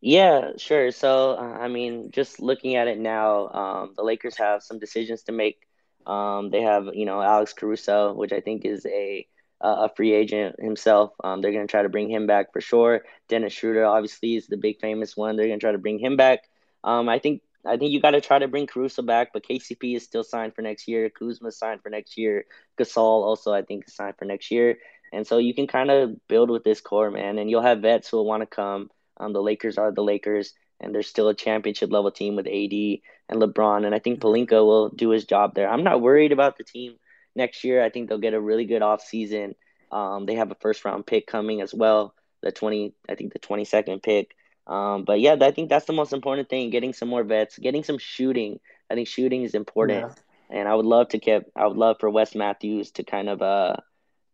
Yeah, sure. So, uh, I mean, just looking at it now, um, the Lakers have some decisions to make. Um, they have, you know, Alex Caruso, which I think is a uh, a free agent himself. Um, they're going to try to bring him back for sure. Dennis Schroeder, obviously, is the big famous one. They're going to try to bring him back. Um, I think I think you got to try to bring Caruso back, but KCP is still signed for next year. Kuzma signed for next year. Gasol also, I think, is signed for next year. And so you can kind of build with this core, man, and you'll have vets who will want to come. Um, the Lakers are the Lakers, and they're still a championship level team with AD and LeBron. And I think Pelinka will do his job there. I'm not worried about the team next year. I think they'll get a really good offseason. Um, they have a first round pick coming as well, the 20, I think the 22nd pick. Um, but yeah, I think that's the most important thing: getting some more vets, getting some shooting. I think shooting is important, yeah. and I would love to keep. I would love for Wes Matthews to kind of uh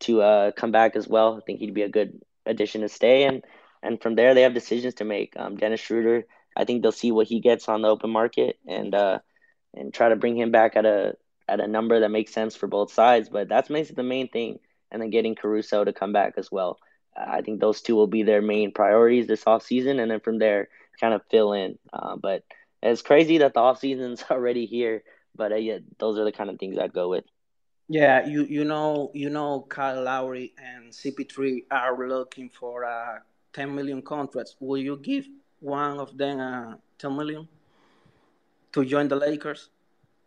to uh come back as well. I think he'd be a good addition to stay, and and from there they have decisions to make. Um, Dennis Schroeder, I think they'll see what he gets on the open market and uh and try to bring him back at a at a number that makes sense for both sides. But that's basically the main thing, and then getting Caruso to come back as well. I think those two will be their main priorities this off season, and then from there, kind of fill in. Uh, but it's crazy that the off season's <laughs> already here. But uh, yeah, those are the kind of things I'd go with. Yeah, you you know you know Kyle Lowry and CP3 are looking for a 10 million contracts. Will you give one of them a 10 million to join the Lakers?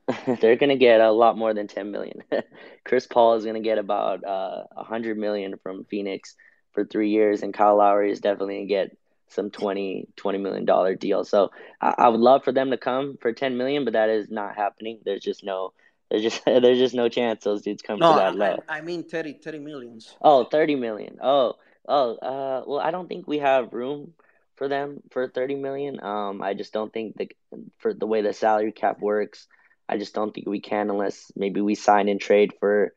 <laughs> They're gonna get a lot more than 10 million. <laughs> Chris Paul is gonna get about uh, 100 million from Phoenix for three years, and Kyle Lowry is definitely gonna get some 20 20 million dollar deal. So I, I, would love for them to come for 10 million, but that is not happening. There's just no there's just <laughs> there's just no chance those dudes come no, for that low. I, I mean 30 30 millions. Oh, 30 million. Oh, oh, uh well I don't think we have room for them for 30 million. Um I just don't think the for the way the salary cap works, I just don't think we can unless maybe we sign and trade for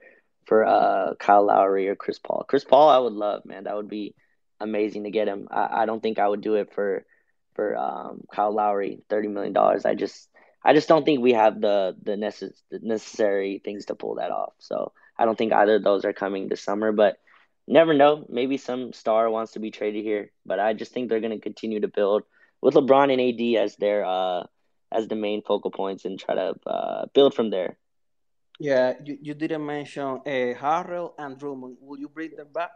for uh, Kyle Lowry or Chris Paul. Chris Paul, I would love, man. That would be amazing to get him. I, I don't think I would do it for for um, Kyle Lowry, thirty million dollars. I just I just don't think we have the the, necess- the necessary things to pull that off. So I don't think either of those are coming this summer. But never know. Maybe some star wants to be traded here. But I just think they're going to continue to build with LeBron and AD as their uh, as the main focal points and try to uh, build from there. Yeah, you, you didn't mention uh, Harrell and Drummond. Will you bring them back?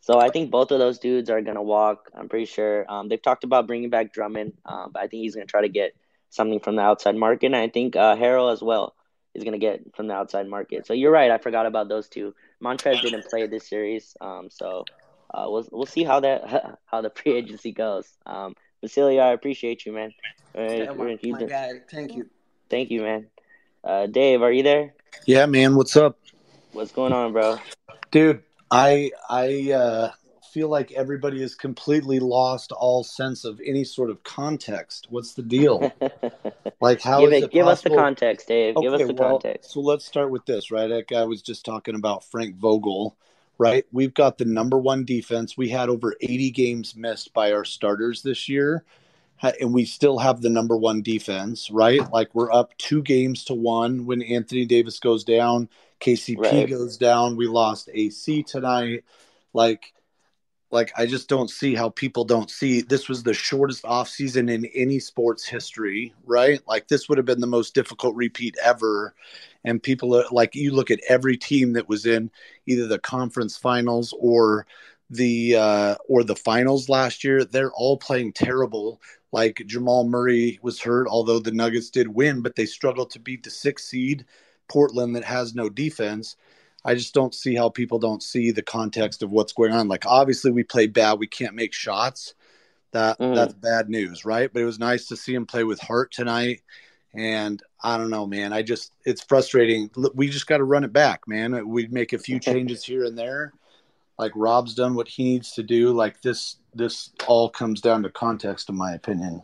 So I think both of those dudes are gonna walk. I'm pretty sure. Um, they've talked about bringing back Drummond, um, but I think he's gonna try to get something from the outside market. And I think uh, Harrell as well is gonna get from the outside market. So you're right. I forgot about those two. Montrez didn't play this series, um, so uh, we'll we'll see how that <laughs> how the free agency goes. Um, Basilio, I appreciate you, man. Uh, yeah, my, my guy, thank you. Thank you, man. Uh, Dave, are you there? Yeah, man. What's up? What's going on, bro? Dude, I I uh, feel like everybody has completely lost all sense of any sort of context. What's the deal? <laughs> like, how give, it, it give us the context, Dave. Okay, give us the well, context. So let's start with this, right? That guy was just talking about Frank Vogel, right? We've got the number one defense. We had over 80 games missed by our starters this year and we still have the number one defense, right? Like we're up two games to one when Anthony Davis goes down, KCP right. goes down. We lost AC tonight. Like, like I just don't see how people don't see this was the shortest offseason in any sports history, right? Like this would have been the most difficult repeat ever. And people are like you look at every team that was in either the conference finals or the uh, or the finals last year, they're all playing terrible like Jamal Murray was hurt, although the Nuggets did win, but they struggled to beat the six seed Portland that has no defense. I just don't see how people don't see the context of what's going on. Like obviously we play bad, we can't make shots. That mm. that's bad news, right? But it was nice to see him play with heart tonight. And I don't know, man. I just it's frustrating. We just got to run it back, man. We make a few <laughs> changes here and there. Like Rob's done what he needs to do. Like this this all comes down to context, in my opinion.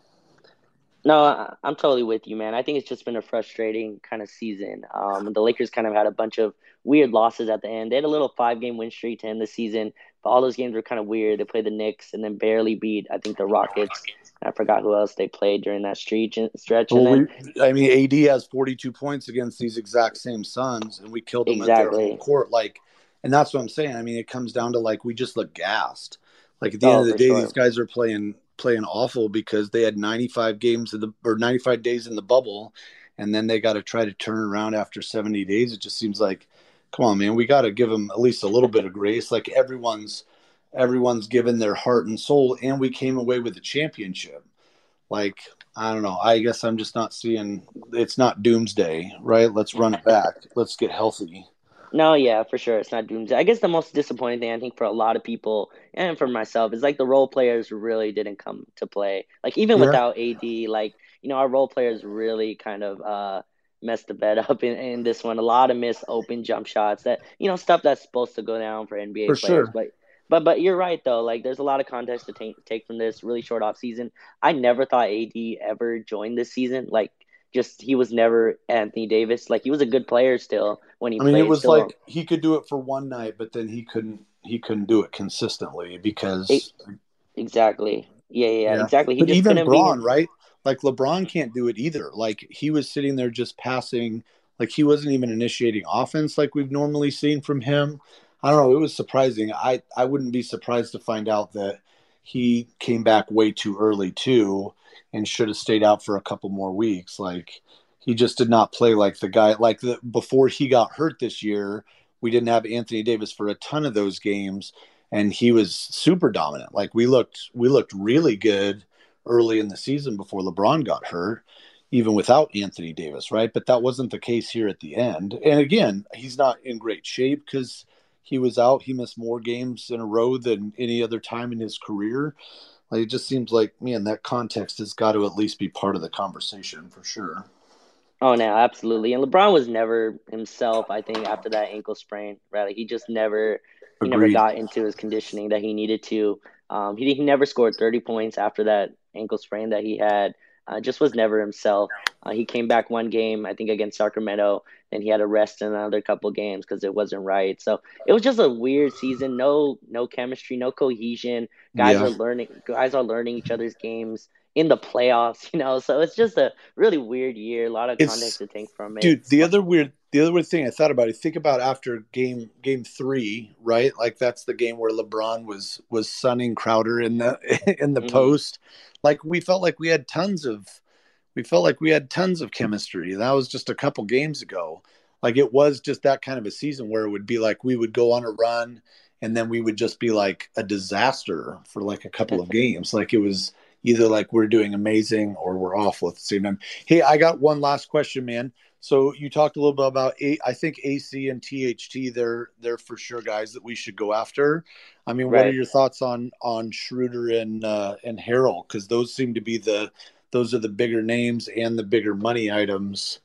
No, I'm totally with you, man. I think it's just been a frustrating kind of season. Um, the Lakers kind of had a bunch of weird losses at the end. They had a little five game win streak to end the season, but all those games were kind of weird. They played the Knicks and then barely beat, I think, the Rockets. I forgot who else they played during that stretch. stretch. Well, then, we, I mean, AD has 42 points against these exact same Suns, and we killed them exactly. at their home court. Like, and that's what I'm saying. I mean, it comes down to like we just look gassed. Like at the oh, end of the day, sure. these guys are playing playing awful because they had 95 games of the or 95 days in the bubble, and then they got to try to turn around after 70 days. It just seems like, come on, man, we got to give them at least a little bit of grace. Like everyone's everyone's given their heart and soul, and we came away with a championship. Like I don't know. I guess I'm just not seeing. It's not doomsday, right? Let's run it back. Let's get healthy. No, yeah, for sure. It's not doomsday. I guess the most disappointing thing I think for a lot of people and for myself is like the role players really didn't come to play. Like even yeah. without AD, like you know, our role players really kind of uh messed the bed <laughs> up in, in this one. A lot of missed open jump shots that you know stuff that's supposed to go down for NBA for players. Sure. But but but you're right though. Like there's a lot of context to take take from this really short off season. I never thought AD ever joined this season. Like just he was never Anthony Davis. Like he was a good player still when he. I mean, it was like he could do it for one night, but then he couldn't. He couldn't do it consistently because. It, exactly. Yeah, yeah, yeah, exactly. He but even Bron, right? Like LeBron can't do it either. Like he was sitting there just passing. Like he wasn't even initiating offense like we've normally seen from him. I don't know. It was surprising. I I wouldn't be surprised to find out that he came back way too early too, and should have stayed out for a couple more weeks. Like he just did not play like the guy. Like the before he got hurt this year, we didn't have Anthony Davis for a ton of those games, and he was super dominant. Like we looked we looked really good early in the season before LeBron got hurt even without Anthony Davis, right? But that wasn't the case here at the end. And again, he's not in great shape because he was out. He missed more games in a row than any other time in his career. Like it just seems like, man, that context has got to at least be part of the conversation for sure. Oh no, absolutely. And LeBron was never himself. I think after that ankle sprain, right? Like he just never, he Agreed. never got into his conditioning that he needed to. Um, he he never scored thirty points after that ankle sprain that he had. Uh, just was never himself. Uh, he came back one game, I think, against Sacramento, and he had to rest in another couple games because it wasn't right. So it was just a weird season. No, no chemistry, no cohesion. Guys yeah. are learning. Guys are learning each other's games in the playoffs. <laughs> You know, so it's just a really weird year. A lot of context to take from it. Dude, the other weird, the other weird thing I thought about. it. think about after game game three, right? Like that's the game where LeBron was was sunning Crowder in the <laughs> in the mm-hmm. post like we felt like we had tons of we felt like we had tons of chemistry. That was just a couple games ago. Like it was just that kind of a season where it would be like we would go on a run and then we would just be like a disaster for like a couple of <laughs> games. Like it was either like we're doing amazing or we're awful at the same time. Hey, I got one last question, man. So you talked a little bit about a, I think AC and THT. They're they're for sure guys that we should go after. I mean, right. what are your thoughts on on Schroeder and uh, and Harrell? Because those seem to be the those are the bigger names and the bigger money items.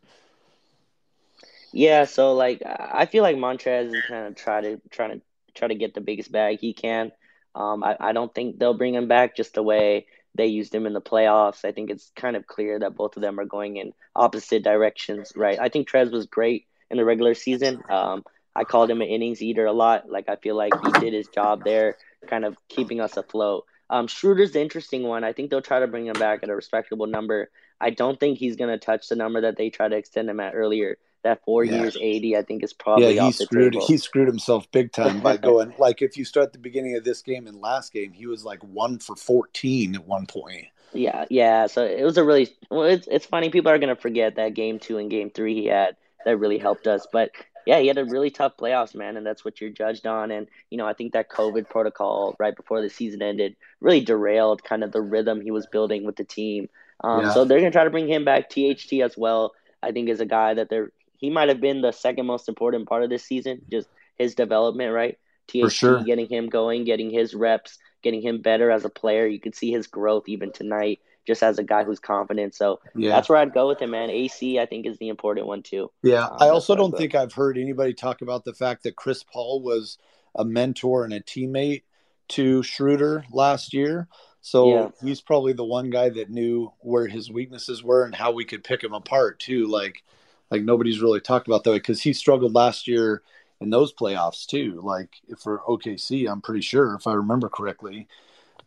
Yeah, so like I feel like Montrez is kind of try to trying to try to get the biggest bag he can. Um, I, I don't think they'll bring him back just the way they used him in the playoffs. I think it's kind of clear that both of them are going in opposite directions, right? I think Trez was great in the regular season. Um, I called him an innings eater a lot. Like I feel like he did his job there, kind of keeping us afloat. Um, Schroeder's the interesting one. I think they'll try to bring him back at a respectable number. I don't think he's going to touch the number that they tried to extend him at earlier that four yeah. years eighty, I think is probably yeah. He screwed table. he screwed himself big time by <laughs> going like if you start the beginning of this game and last game, he was like one for fourteen at one point. Yeah, yeah. So it was a really well. It's it's funny. People are gonna forget that game two and game three he had that really helped us. But yeah, he had a really tough playoffs, man, and that's what you're judged on. And you know, I think that COVID protocol right before the season ended really derailed kind of the rhythm he was building with the team. Um, yeah. So they're gonna try to bring him back. THT as well. I think is a guy that they're he might have been the second most important part of this season, just his development, right? THT sure. getting him going, getting his reps, getting him better as a player. You could see his growth even tonight, just as a guy who's confident. So yeah. that's where I'd go with him, man. AC, I think, is the important one too. Yeah, um, I also don't think I've heard anybody talk about the fact that Chris Paul was a mentor and a teammate to Schroeder last year. So yeah. he's probably the one guy that knew where his weaknesses were and how we could pick him apart too. Like like nobody's really talked about that because he struggled last year in those playoffs too. Like for OKC, I'm pretty sure if I remember correctly.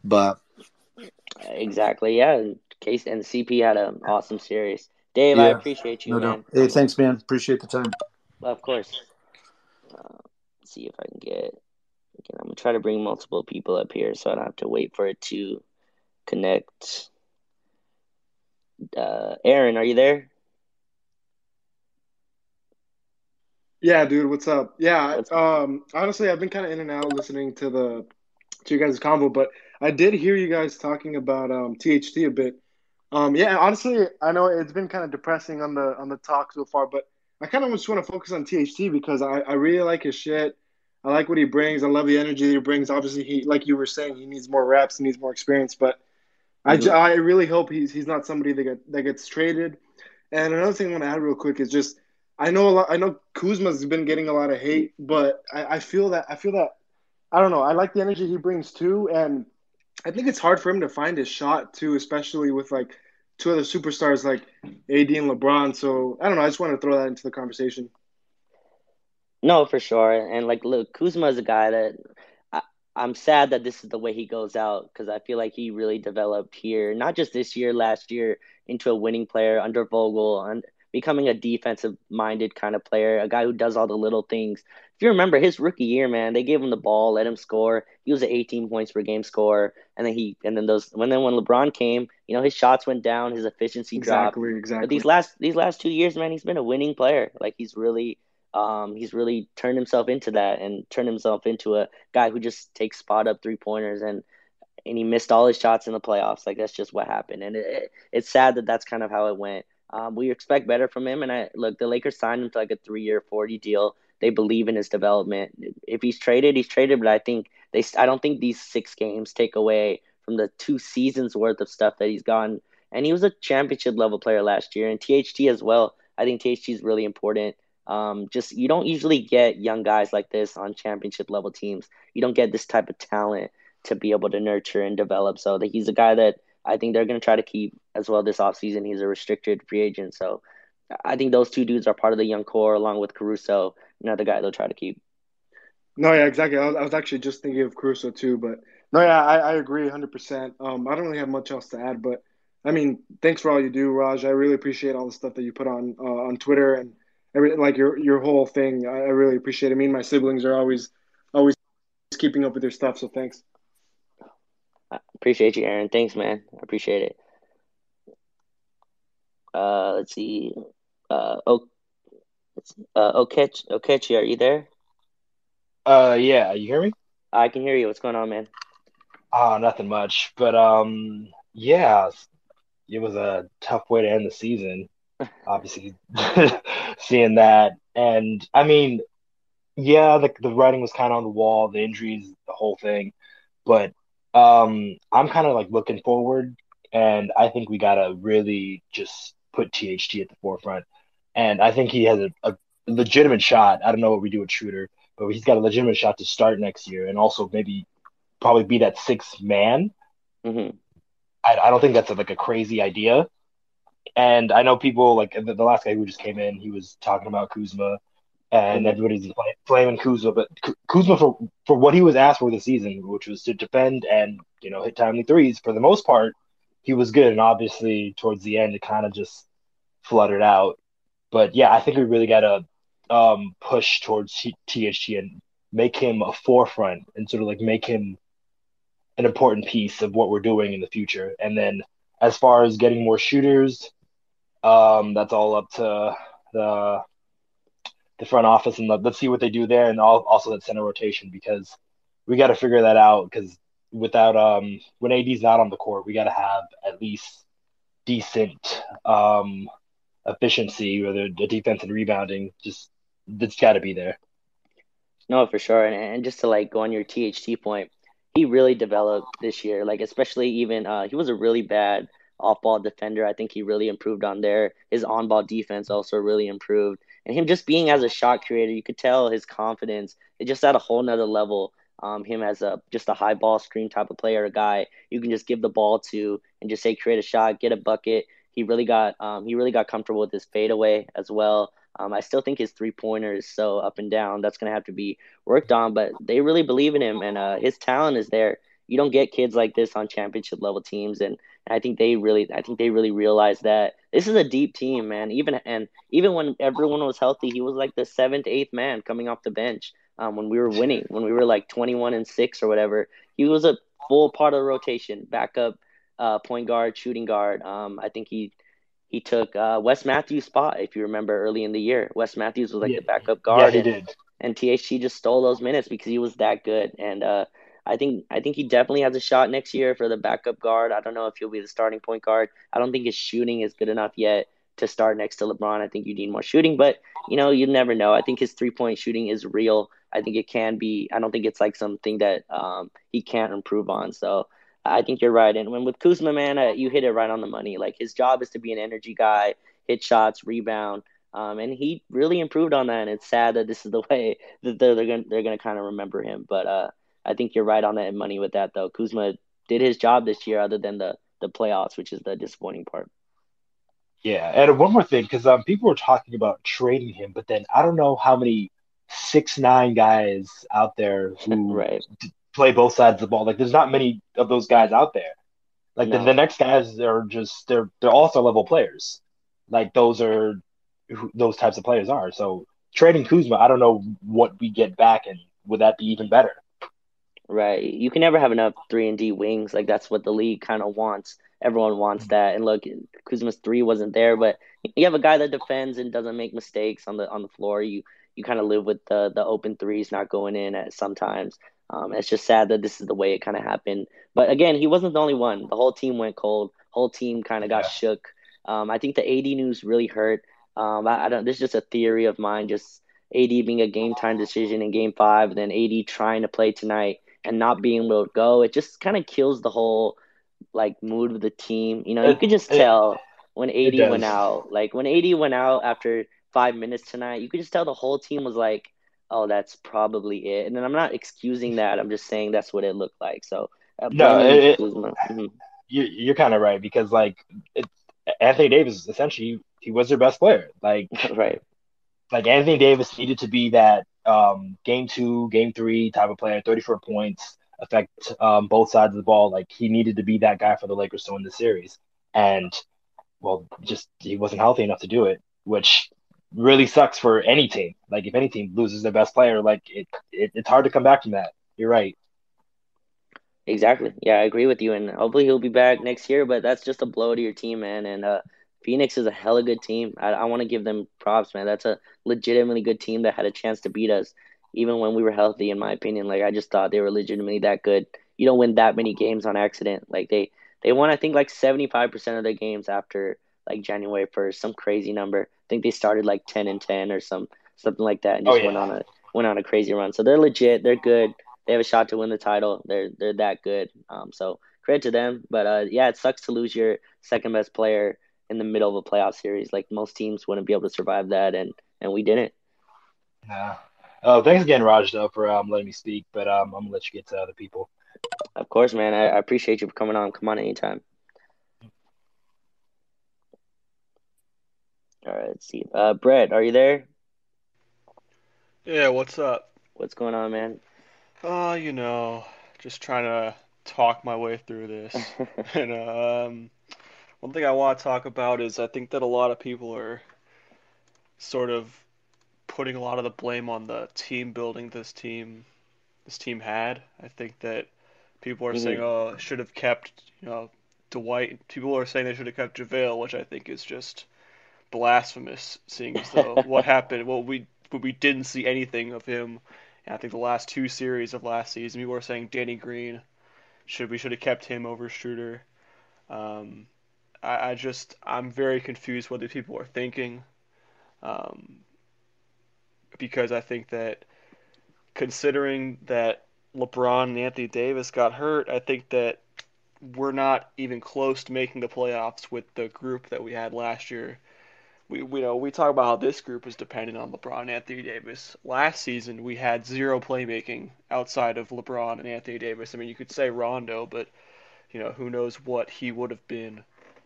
But exactly, yeah. Case and CP had an awesome series. Dave, yeah. I appreciate you, no, man. No. Hey, thanks, man. Appreciate the time. Of course. Uh, see if I can get. Again, I'm gonna try to bring multiple people up here, so I don't have to wait for it to connect. Uh, Aaron, are you there? Yeah, dude, what's up? Yeah, um, honestly, I've been kind of in and out listening to the to you guys' combo, but I did hear you guys talking about um, THT a bit. Um, yeah, honestly, I know it's been kind of depressing on the on the talk so far, but I kind of just want to focus on THT because I, I really like his shit. I like what he brings. I love the energy that he brings. Obviously, he like you were saying, he needs more reps, he needs more experience. But mm-hmm. I, I really hope he's he's not somebody that get, that gets traded. And another thing I want to add real quick is just I know a lot. I know Kuzma's been getting a lot of hate, but I, I feel that I feel that I don't know. I like the energy he brings too, and I think it's hard for him to find his shot too, especially with like two other superstars like AD and LeBron. So I don't know. I just want to throw that into the conversation. No, for sure. And like, look, Kuzma is a guy that I, I'm sad that this is the way he goes out because I feel like he really developed here, not just this year, last year, into a winning player under Vogel and becoming a defensive minded kind of player, a guy who does all the little things. If you remember his rookie year, man, they gave him the ball, let him score. He was an 18 points per game scorer, and then he and then those when then when LeBron came, you know, his shots went down, his efficiency exactly, dropped. Exactly. Exactly. But these last these last two years, man, he's been a winning player. Like he's really um, he's really turned himself into that and turned himself into a guy who just takes spot up three pointers and and he missed all his shots in the playoffs. Like that's just what happened, and it, it, it's sad that that's kind of how it went. Um, we expect better from him. And I look, the Lakers signed him to like a three-year, forty deal. They believe in his development. If he's traded, he's traded. But I think they, I don't think these six games take away from the two seasons worth of stuff that he's gotten. And he was a championship level player last year, and THT as well. I think THT is really important. Um, just you don't usually get young guys like this on championship level teams. You don't get this type of talent to be able to nurture and develop. So that he's a guy that I think they're going to try to keep as well this offseason. He's a restricted free agent. So I think those two dudes are part of the young core along with Caruso, another guy they'll try to keep. No, yeah, exactly. I was, I was actually just thinking of Caruso too, but no, yeah, I, I agree 100%. Um, I don't really have much else to add, but I mean, thanks for all you do, Raj. I really appreciate all the stuff that you put on uh, on Twitter and every like your your whole thing. I, I really appreciate it. Me and my siblings are always always keeping up with your stuff, so thanks. I appreciate you, Aaron. Thanks, man. I appreciate it. Uh, let's see. Uh, oh, uh, Okechi, Okechi, are you there? Uh, yeah. You hear me? I can hear you. What's going on, man? Oh, nothing much. But um, yeah, it was a tough way to end the season. <laughs> Obviously, <laughs> seeing that, and I mean, yeah, the the writing was kind of on the wall, the injuries, the whole thing. But um, I'm kind of like looking forward, and I think we gotta really just put THT at the forefront. And I think he has a, a legitimate shot. I don't know what we do with Schroeder, but he's got a legitimate shot to start next year, and also maybe probably be that sixth man. Mm-hmm. I, I, don't think that's a, like a crazy idea. And I know people like the, the, last guy who just came in, he was talking about Kuzma and everybody's blaming Kuzma. But Kuzma for for what he was asked for this season, which was to defend and you know hit timely threes, for the most part, he was good. And obviously, towards the end, it kind of just fluttered out. But yeah, I think we really got to um, push towards THT and make him a forefront and sort of like make him an important piece of what we're doing in the future. And then as far as getting more shooters, um, that's all up to the the front office and let's see what they do there, and also that center rotation because we got to figure that out because without um when AD's not on the court, we got to have at least decent um efficiency, whether the defense and rebounding, just it's got to be there. No, for sure, and, and just to like go on your THT point, he really developed this year. Like especially even uh, he was a really bad off ball defender. I think he really improved on there. His on ball defense also really improved and him just being as a shot creator, you could tell his confidence. It just at a whole nother level. Um, him as a just a high ball screen type of player, a guy you can just give the ball to and just say create a shot, get a bucket. He really got um, he really got comfortable with his fadeaway as well. Um, I still think his three pointer is so up and down. That's gonna have to be worked on, but they really believe in him and uh, his talent is there. You don't get kids like this on championship level teams, and I think they really, I think they really realize that this is a deep team, man. Even and even when everyone was healthy, he was like the seventh, eighth man coming off the bench. Um, when we were winning, when we were like twenty-one and six or whatever, he was a full part of the rotation, backup, uh, point guard, shooting guard. Um, I think he he took uh, Wes Matthews' spot, if you remember, early in the year. Wes Matthews was like yeah. the backup guard. Yeah, he and, did. And THT just stole those minutes because he was that good. And uh, I think I think he definitely has a shot next year for the backup guard. I don't know if he'll be the starting point guard. I don't think his shooting is good enough yet to start next to LeBron. I think you need more shooting, but you know, you never know. I think his three point shooting is real. I think it can be. I don't think it's like something that um, he can't improve on. So I think you're right. And when with Kuzma, man, uh, you hit it right on the money. Like his job is to be an energy guy, hit shots, rebound. Um, and he really improved on that. And it's sad that this is the <laughs> way that they're, they're gonna they're gonna kind of remember him. But uh, I think you're right on that money with that though. Kuzma did his job this year, other than the the playoffs, which is the disappointing part. Yeah, and one more thing, because um, people were talking about trading him, but then I don't know how many six nine guys out there who <laughs> right. d- play both sides of the ball. Like, there's not many of those guys out there. Like no. the, the next guys are just they're they're also level players. Like those are who those types of players are. So trading Kuzma, I don't know what we get back, and would that be even better? Right. You can never have enough three and D wings. Like that's what the league kind of wants. Everyone wants that. And look, Kuzma's three wasn't there, but you have a guy that defends and doesn't make mistakes on the on the floor. You you kind of live with the the open threes not going in at sometimes. Um, it's just sad that this is the way it kind of happened. But again, he wasn't the only one. The whole team went cold. Whole team kind of got yeah. shook. Um, I think the AD news really hurt. Um, I, I, don't. This is just a theory of mine. Just AD being a game time decision in Game Five, and then AD trying to play tonight and not being able to go, it just kind of kills the whole like mood of the team. You know, you could just tell when AD went out. Like when AD went out after five minutes tonight, you could just tell the whole team was like, "Oh, that's probably it." And then I'm not excusing that. I'm just saying that's what it looked like. So uh, no, it, it, mm-hmm. you, you're kind of right because like it, Anthony Davis essentially he was their best player. Like <laughs> right, like Anthony Davis needed to be that um, game two, game three type of player, 34 points, affect um, both sides of the ball. Like he needed to be that guy for the Lakers to win the series. And well, just he wasn't healthy enough to do it, which really sucks for any team. Like if any team loses their best player, like it, it it's hard to come back from that. You're right. Exactly. Yeah, I agree with you. And hopefully he'll be back next year, but that's just a blow to your team, man. And uh, Phoenix is a hella good team. I, I want to give them props, man. That's a legitimately good team that had a chance to beat us, even when we were healthy. In my opinion, like I just thought they were legitimately that good. You don't win that many games on accident. Like they they won, I think, like seventy five percent of their games after like January first, some crazy number. I think they started like ten and ten or some something like that, and just oh, yeah. went on a went on a crazy run. So they're legit. They're good. They have a shot to win the title. They're they're that good. Um, so credit to them. But uh, yeah, it sucks to lose your second best player in the middle of a playoff series. Like most teams wouldn't be able to survive that, and and we didn't. Yeah. Oh, thanks again, Raj, though, for um, letting me speak. But um, I'm gonna let you get to other people. Of course, man. I, I appreciate you for coming on. Come on anytime. All right, let's see. Uh, Brett, are you there? Yeah, what's up? What's going on, man? Oh, uh, you know, just trying to talk my way through this. <laughs> and um, one thing I want to talk about is I think that a lot of people are sort of putting a lot of the blame on the team building this team this team had. I think that people are mm-hmm. saying, "Oh, should have kept you know Dwight." People are saying they should have kept JaVale, which I think is just blasphemous, seeing as though <laughs> what happened. Well, we we didn't see anything of him. I think the last two series of last season, people were saying Danny Green should we should have kept him over Schroeder. Um, I, I just I'm very confused what these people are thinking, um, because I think that considering that LeBron and Anthony Davis got hurt, I think that we're not even close to making the playoffs with the group that we had last year. We, we know we talk about how this group is dependent on LeBron and Anthony Davis. Last season we had zero playmaking outside of LeBron and Anthony Davis. I mean, you could say Rondo, but you know who knows what he would have been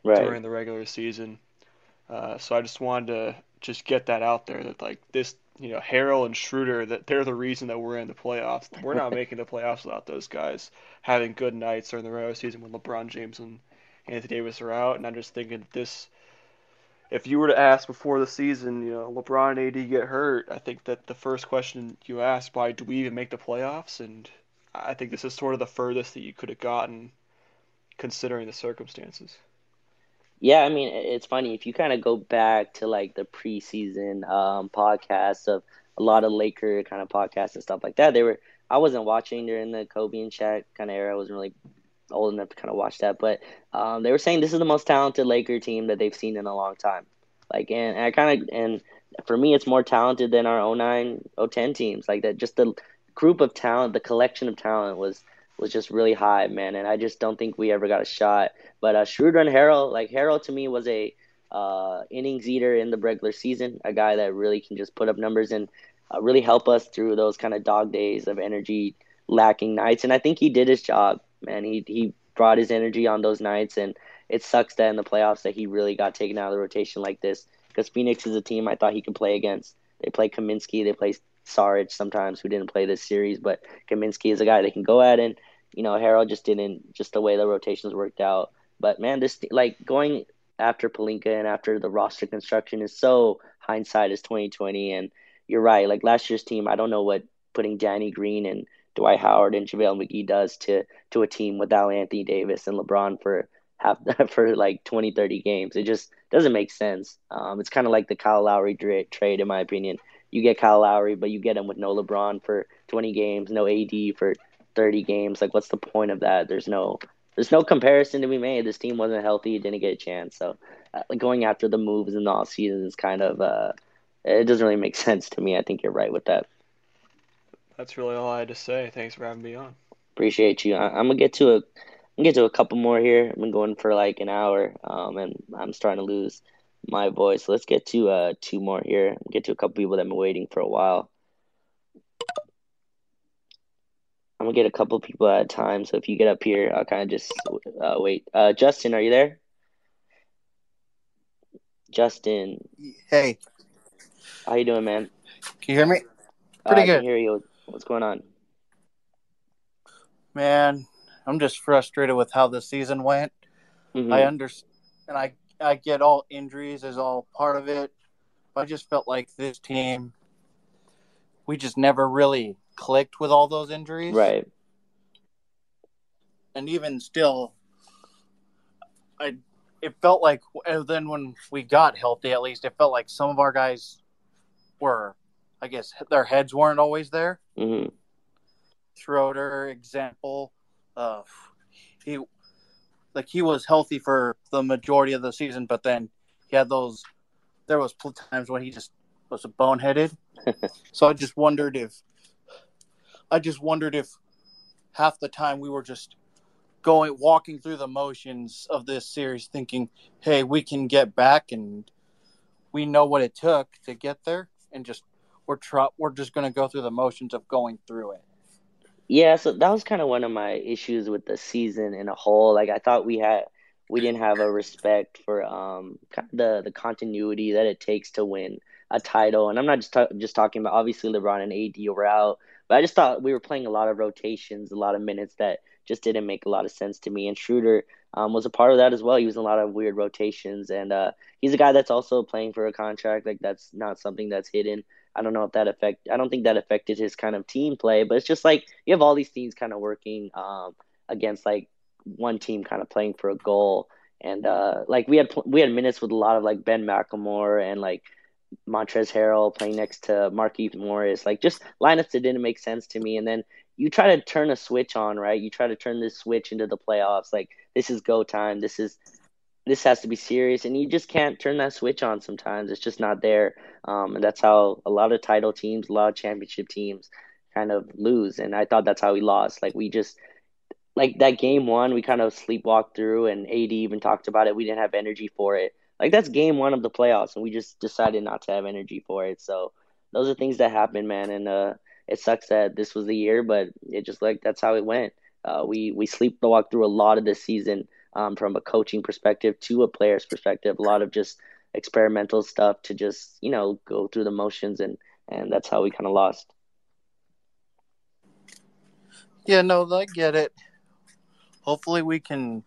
right. during the regular season. Uh, so I just wanted to just get that out there that like this, you know, Harrell and Schroeder that they're the reason that we're in the playoffs. We're not <laughs> making the playoffs without those guys having good nights during the regular season when LeBron James and Anthony Davis are out. And I'm just thinking this. If you were to ask before the season, you know, LeBron and AD get hurt, I think that the first question you ask, why do we even make the playoffs? And I think this is sort of the furthest that you could have gotten considering the circumstances. Yeah, I mean, it's funny if you kind of go back to like the preseason um, podcasts of a lot of Laker kind of podcasts and stuff like that. They were I wasn't watching during the Kobe and Shaq kind of era. I wasn't really old enough to kind of watch that, but um, they were saying this is the most talented Laker team that they've seen in a long time. Like, and, and I kind of and for me, it's more talented than our 09, 010 teams. Like that, just the group of talent, the collection of talent was was just really high, man. And I just don't think we ever got a shot. But uh, Schroeder and Harrell, like Harrell to me was a uh, innings eater in the regular season, a guy that really can just put up numbers and uh, really help us through those kind of dog days of energy lacking nights. And I think he did his job, man. He he brought his energy on those nights, and it sucks that in the playoffs that he really got taken out of the rotation like this. Because Phoenix is a team I thought he could play against. They play Kaminsky, they play Saric sometimes, who didn't play this series, but Kaminsky is a guy they can go at, and you know Harrell just didn't. Just the way the rotations worked out. But man, this like going after Pelinka and after the roster construction is so hindsight is twenty twenty, and you're right. Like last year's team, I don't know what putting Danny Green and Dwight Howard and JaVale McGee does to to a team without Anthony Davis and LeBron for half <laughs> for like 20, 30 games. It just doesn't make sense. Um, it's kind of like the Kyle Lowry trade, in my opinion. You get Kyle Lowry, but you get him with no LeBron for 20 games, no AD for 30 games. Like, what's the point of that? There's no there's no comparison to be made. This team wasn't healthy, didn't get a chance. So uh, going after the moves in the off season is kind of uh, it doesn't really make <laughs> sense to me. I think you're right with that. That's really all I had to say. Thanks for having me on. Appreciate you. I, am gonna get to a, I'm gonna get to a couple more here. I've been going for like an hour, um, and I'm starting to lose my voice. let's get to uh two more here. get to a couple people that have been waiting for a while. I'm gonna get a couple people at a time. So if you get up here, I'll kind of just uh, wait. Uh, Justin, are you there? Justin. Hey. How you doing, man? Can you hear me? Pretty uh, good. I can hear you. What's going on? Man, I'm just frustrated with how the season went. Mm-hmm. I understand, and I I get all injuries is all part of it. I just felt like this team, we just never really clicked with all those injuries. Right. And even still, I it felt like then when we got healthy, at least it felt like some of our guys were I guess their heads weren't always there. Mm-hmm. Schroeder example, uh, he like he was healthy for the majority of the season, but then he had those. There was times when he just was a boneheaded. <laughs> so I just wondered if, I just wondered if half the time we were just going walking through the motions of this series, thinking, "Hey, we can get back," and we know what it took to get there, and just we're tr- we're just going to go through the motions of going through it. Yeah, so that was kind of one of my issues with the season in a whole. Like I thought we had we didn't have a respect for um the the continuity that it takes to win a title. And I'm not just ta- just talking about obviously LeBron and AD were out, but I just thought we were playing a lot of rotations, a lot of minutes that just didn't make a lot of sense to me. And Schroeder um, was a part of that as well. He was in a lot of weird rotations, and uh, he's a guy that's also playing for a contract. Like that's not something that's hidden. I don't know if that affect. I don't think that affected his kind of team play, but it's just like you have all these teams kind of working um, against like one team kind of playing for a goal, and uh, like we had we had minutes with a lot of like Ben McLemore and like Montrezl Harrell playing next to Markieff Morris, like just lineups that didn't make sense to me, and then you try to turn a switch on, right? You try to turn this switch into the playoffs. Like this is go time. This is this has to be serious. And you just can't turn that switch on sometimes. It's just not there. Um, and that's how a lot of title teams a lot of championship teams kind of lose. And i thought that's how we lost. Like we just like that game one we kind of sleepwalked through and AD even talked about it. We didn't have energy for it like that's game one of the playoffs and we just decided not to have energy for it so those are things that happen man and uh it sucks that this was the year but it just like that's how it went uh, we we sleepwalked through a lot of this season um, from a coaching perspective to a player's perspective. A lot of just experimental stuff to just you know go through the motions, and and that's how we kind of lost. Yeah, no, I get it. Hopefully, we can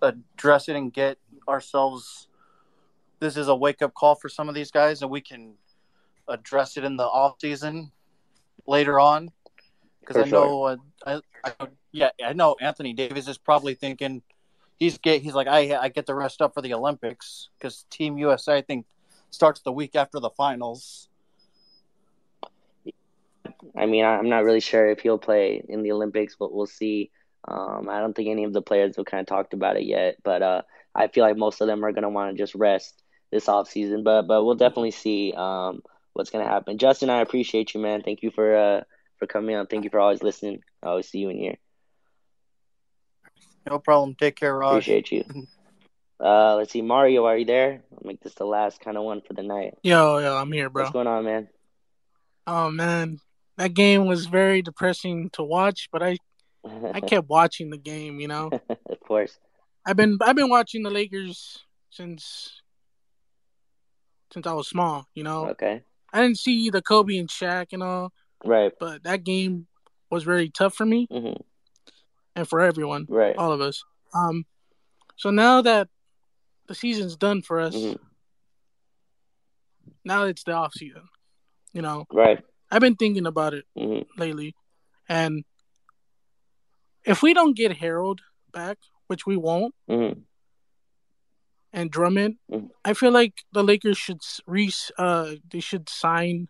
address it and get ourselves. This is a wake up call for some of these guys, and we can address it in the off season later on. Because I know, uh, I, I, yeah, I know Anthony Davis is probably thinking, he's get he's like I I get the rest up for the Olympics because Team USA I think starts the week after the finals. I mean, I'm not really sure if he'll play in the Olympics, but we'll see. Um, I don't think any of the players have kind of talked about it yet, but uh, I feel like most of them are going to want to just rest this off season. But but we'll definitely see um, what's gonna happen. Justin, I appreciate you, man. Thank you for uh for coming on. Thank you for always listening. I always see you in here. No problem. Take care, Raj. Appreciate you. Uh, let's see, Mario, are you there? I'll make this the last kind of one for the night. Yo, yo, I'm here, bro. What's going on, man? Oh man, that game was very depressing to watch, but I, I <laughs> kept watching the game. You know, <laughs> of course. I've been I've been watching the Lakers since since I was small. You know. Okay. I didn't see the Kobe and Shaq and all. Right. But that game was very tough for me, mm-hmm. and for everyone. Right. All of us. Um. So now that the season's done for us, mm-hmm. now it's the off season. You know. Right. I've been thinking about it mm-hmm. lately, and if we don't get Harrell back, which we won't, mm-hmm. And Drummond, mm-hmm. I feel like the Lakers should re uh they should sign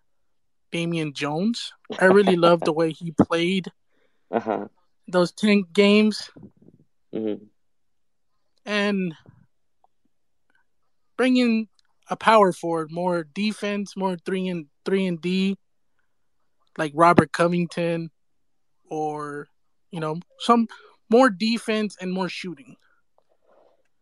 Damian Jones. I really love the way he played <laughs> uh-huh. those ten games, mm-hmm. and bring in a power forward, more defense, more three and three and D, like Robert Covington, or you know some more defense and more shooting.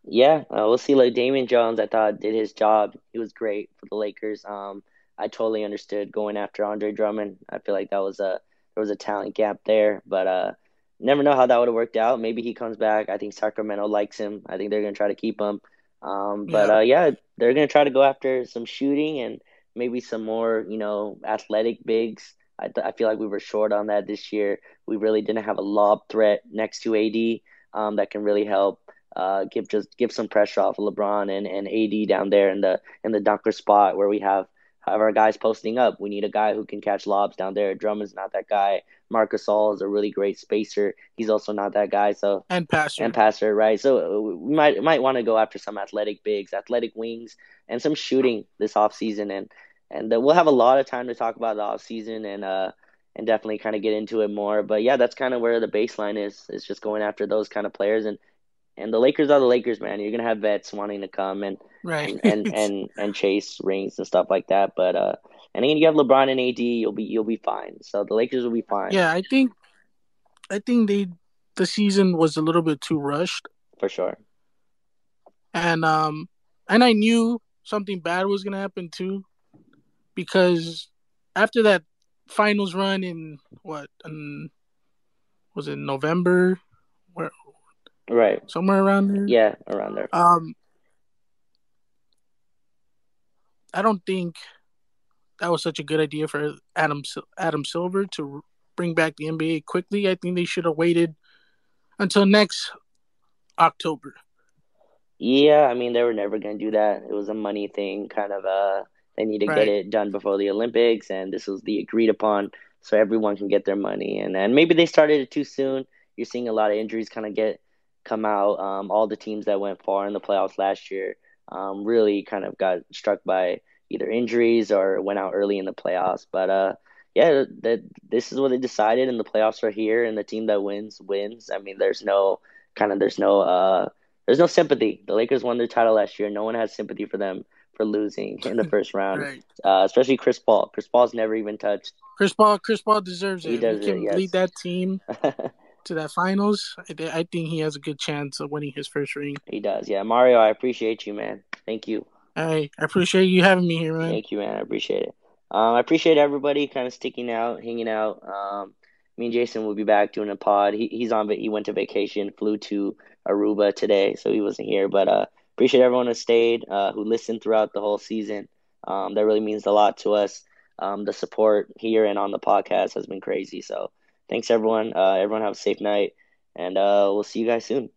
Yeah, uh, we'll see. Like Damian Jones, I thought did his job. He was great for the Lakers. Um, I totally understood going after Andre Drummond. I feel like that was a there was a talent gap there, but uh, never know how that would have worked out. Maybe he comes back. I think Sacramento likes him. I think they're gonna try to keep him. Um, but yeah. Uh, yeah, they're gonna try to go after some shooting and maybe some more, you know, athletic bigs. I, th- I feel like we were short on that this year. We really didn't have a lob threat next to AD um, that can really help uh, give just give some pressure off of LeBron and, and AD down there in the in the dunker spot where we have have our guys posting up. We need a guy who can catch lobs down there. Drummond's not that guy. Marc Gasol is a really great spacer. He's also not that guy. So and passer and passer, right? So uh, we might might want to go after some athletic bigs, athletic wings, and some shooting this off season. And and uh, we'll have a lot of time to talk about the off season and uh and definitely kind of get into it more. But yeah, that's kind of where the baseline is. Is just going after those kind of players and and the Lakers are the Lakers, man. You're gonna have vets wanting to come and right and, and <laughs> and, and chase rings and stuff like that. But uh, and then you have LeBron and AD, you'll be you'll be fine. So the Lakers will be fine. Yeah, I think I think they the season was a little bit too rushed for sure. And um, and I knew something bad was gonna happen too, because after that finals run in what in, was it November? Right. Somewhere around there. Yeah, around there. Um, I don't think that was such a good idea for Adam Adam Silver to bring back the NBA quickly. I think they should have waited until next October. Yeah, I mean they were never going to do that. It was a money thing, kind of. Uh, they need to right. get it done before the Olympics, and this was the agreed upon, so everyone can get their money. And then maybe they started it too soon. You're seeing a lot of injuries kind of get come out. Um, all the teams that went far in the playoffs last year um, really kind of got struck by either injuries or went out early in the playoffs. But uh, yeah, that this is what they decided, and the playoffs are here, and the team that wins wins. I mean, there's no kind of there's no uh, there's no sympathy. The Lakers won their title last year. No one has sympathy for them for losing in the first round, <laughs> right. uh, especially Chris Paul. Chris Paul's never even touched. Chris Paul, Chris Paul deserves it. He does he can it, yes. lead that team. <laughs> to that finals, I, I think he has a good chance of winning his first ring. He does, yeah. Mario, I appreciate you, man. Thank you. Hey, I appreciate you having me here, man. Thank you, man. I appreciate it. Um, I appreciate everybody kind of sticking out, hanging out. Um, me and Jason will be back doing a pod. He, he's on, he went to vacation, flew to Aruba today, so he wasn't here. But uh, appreciate everyone who stayed, uh, who listened throughout the whole season. Um, that really means a lot to us. Um, the support here and on the podcast has been crazy. So thanks everyone. Uh, everyone have a safe night, and uh, we'll see you guys soon.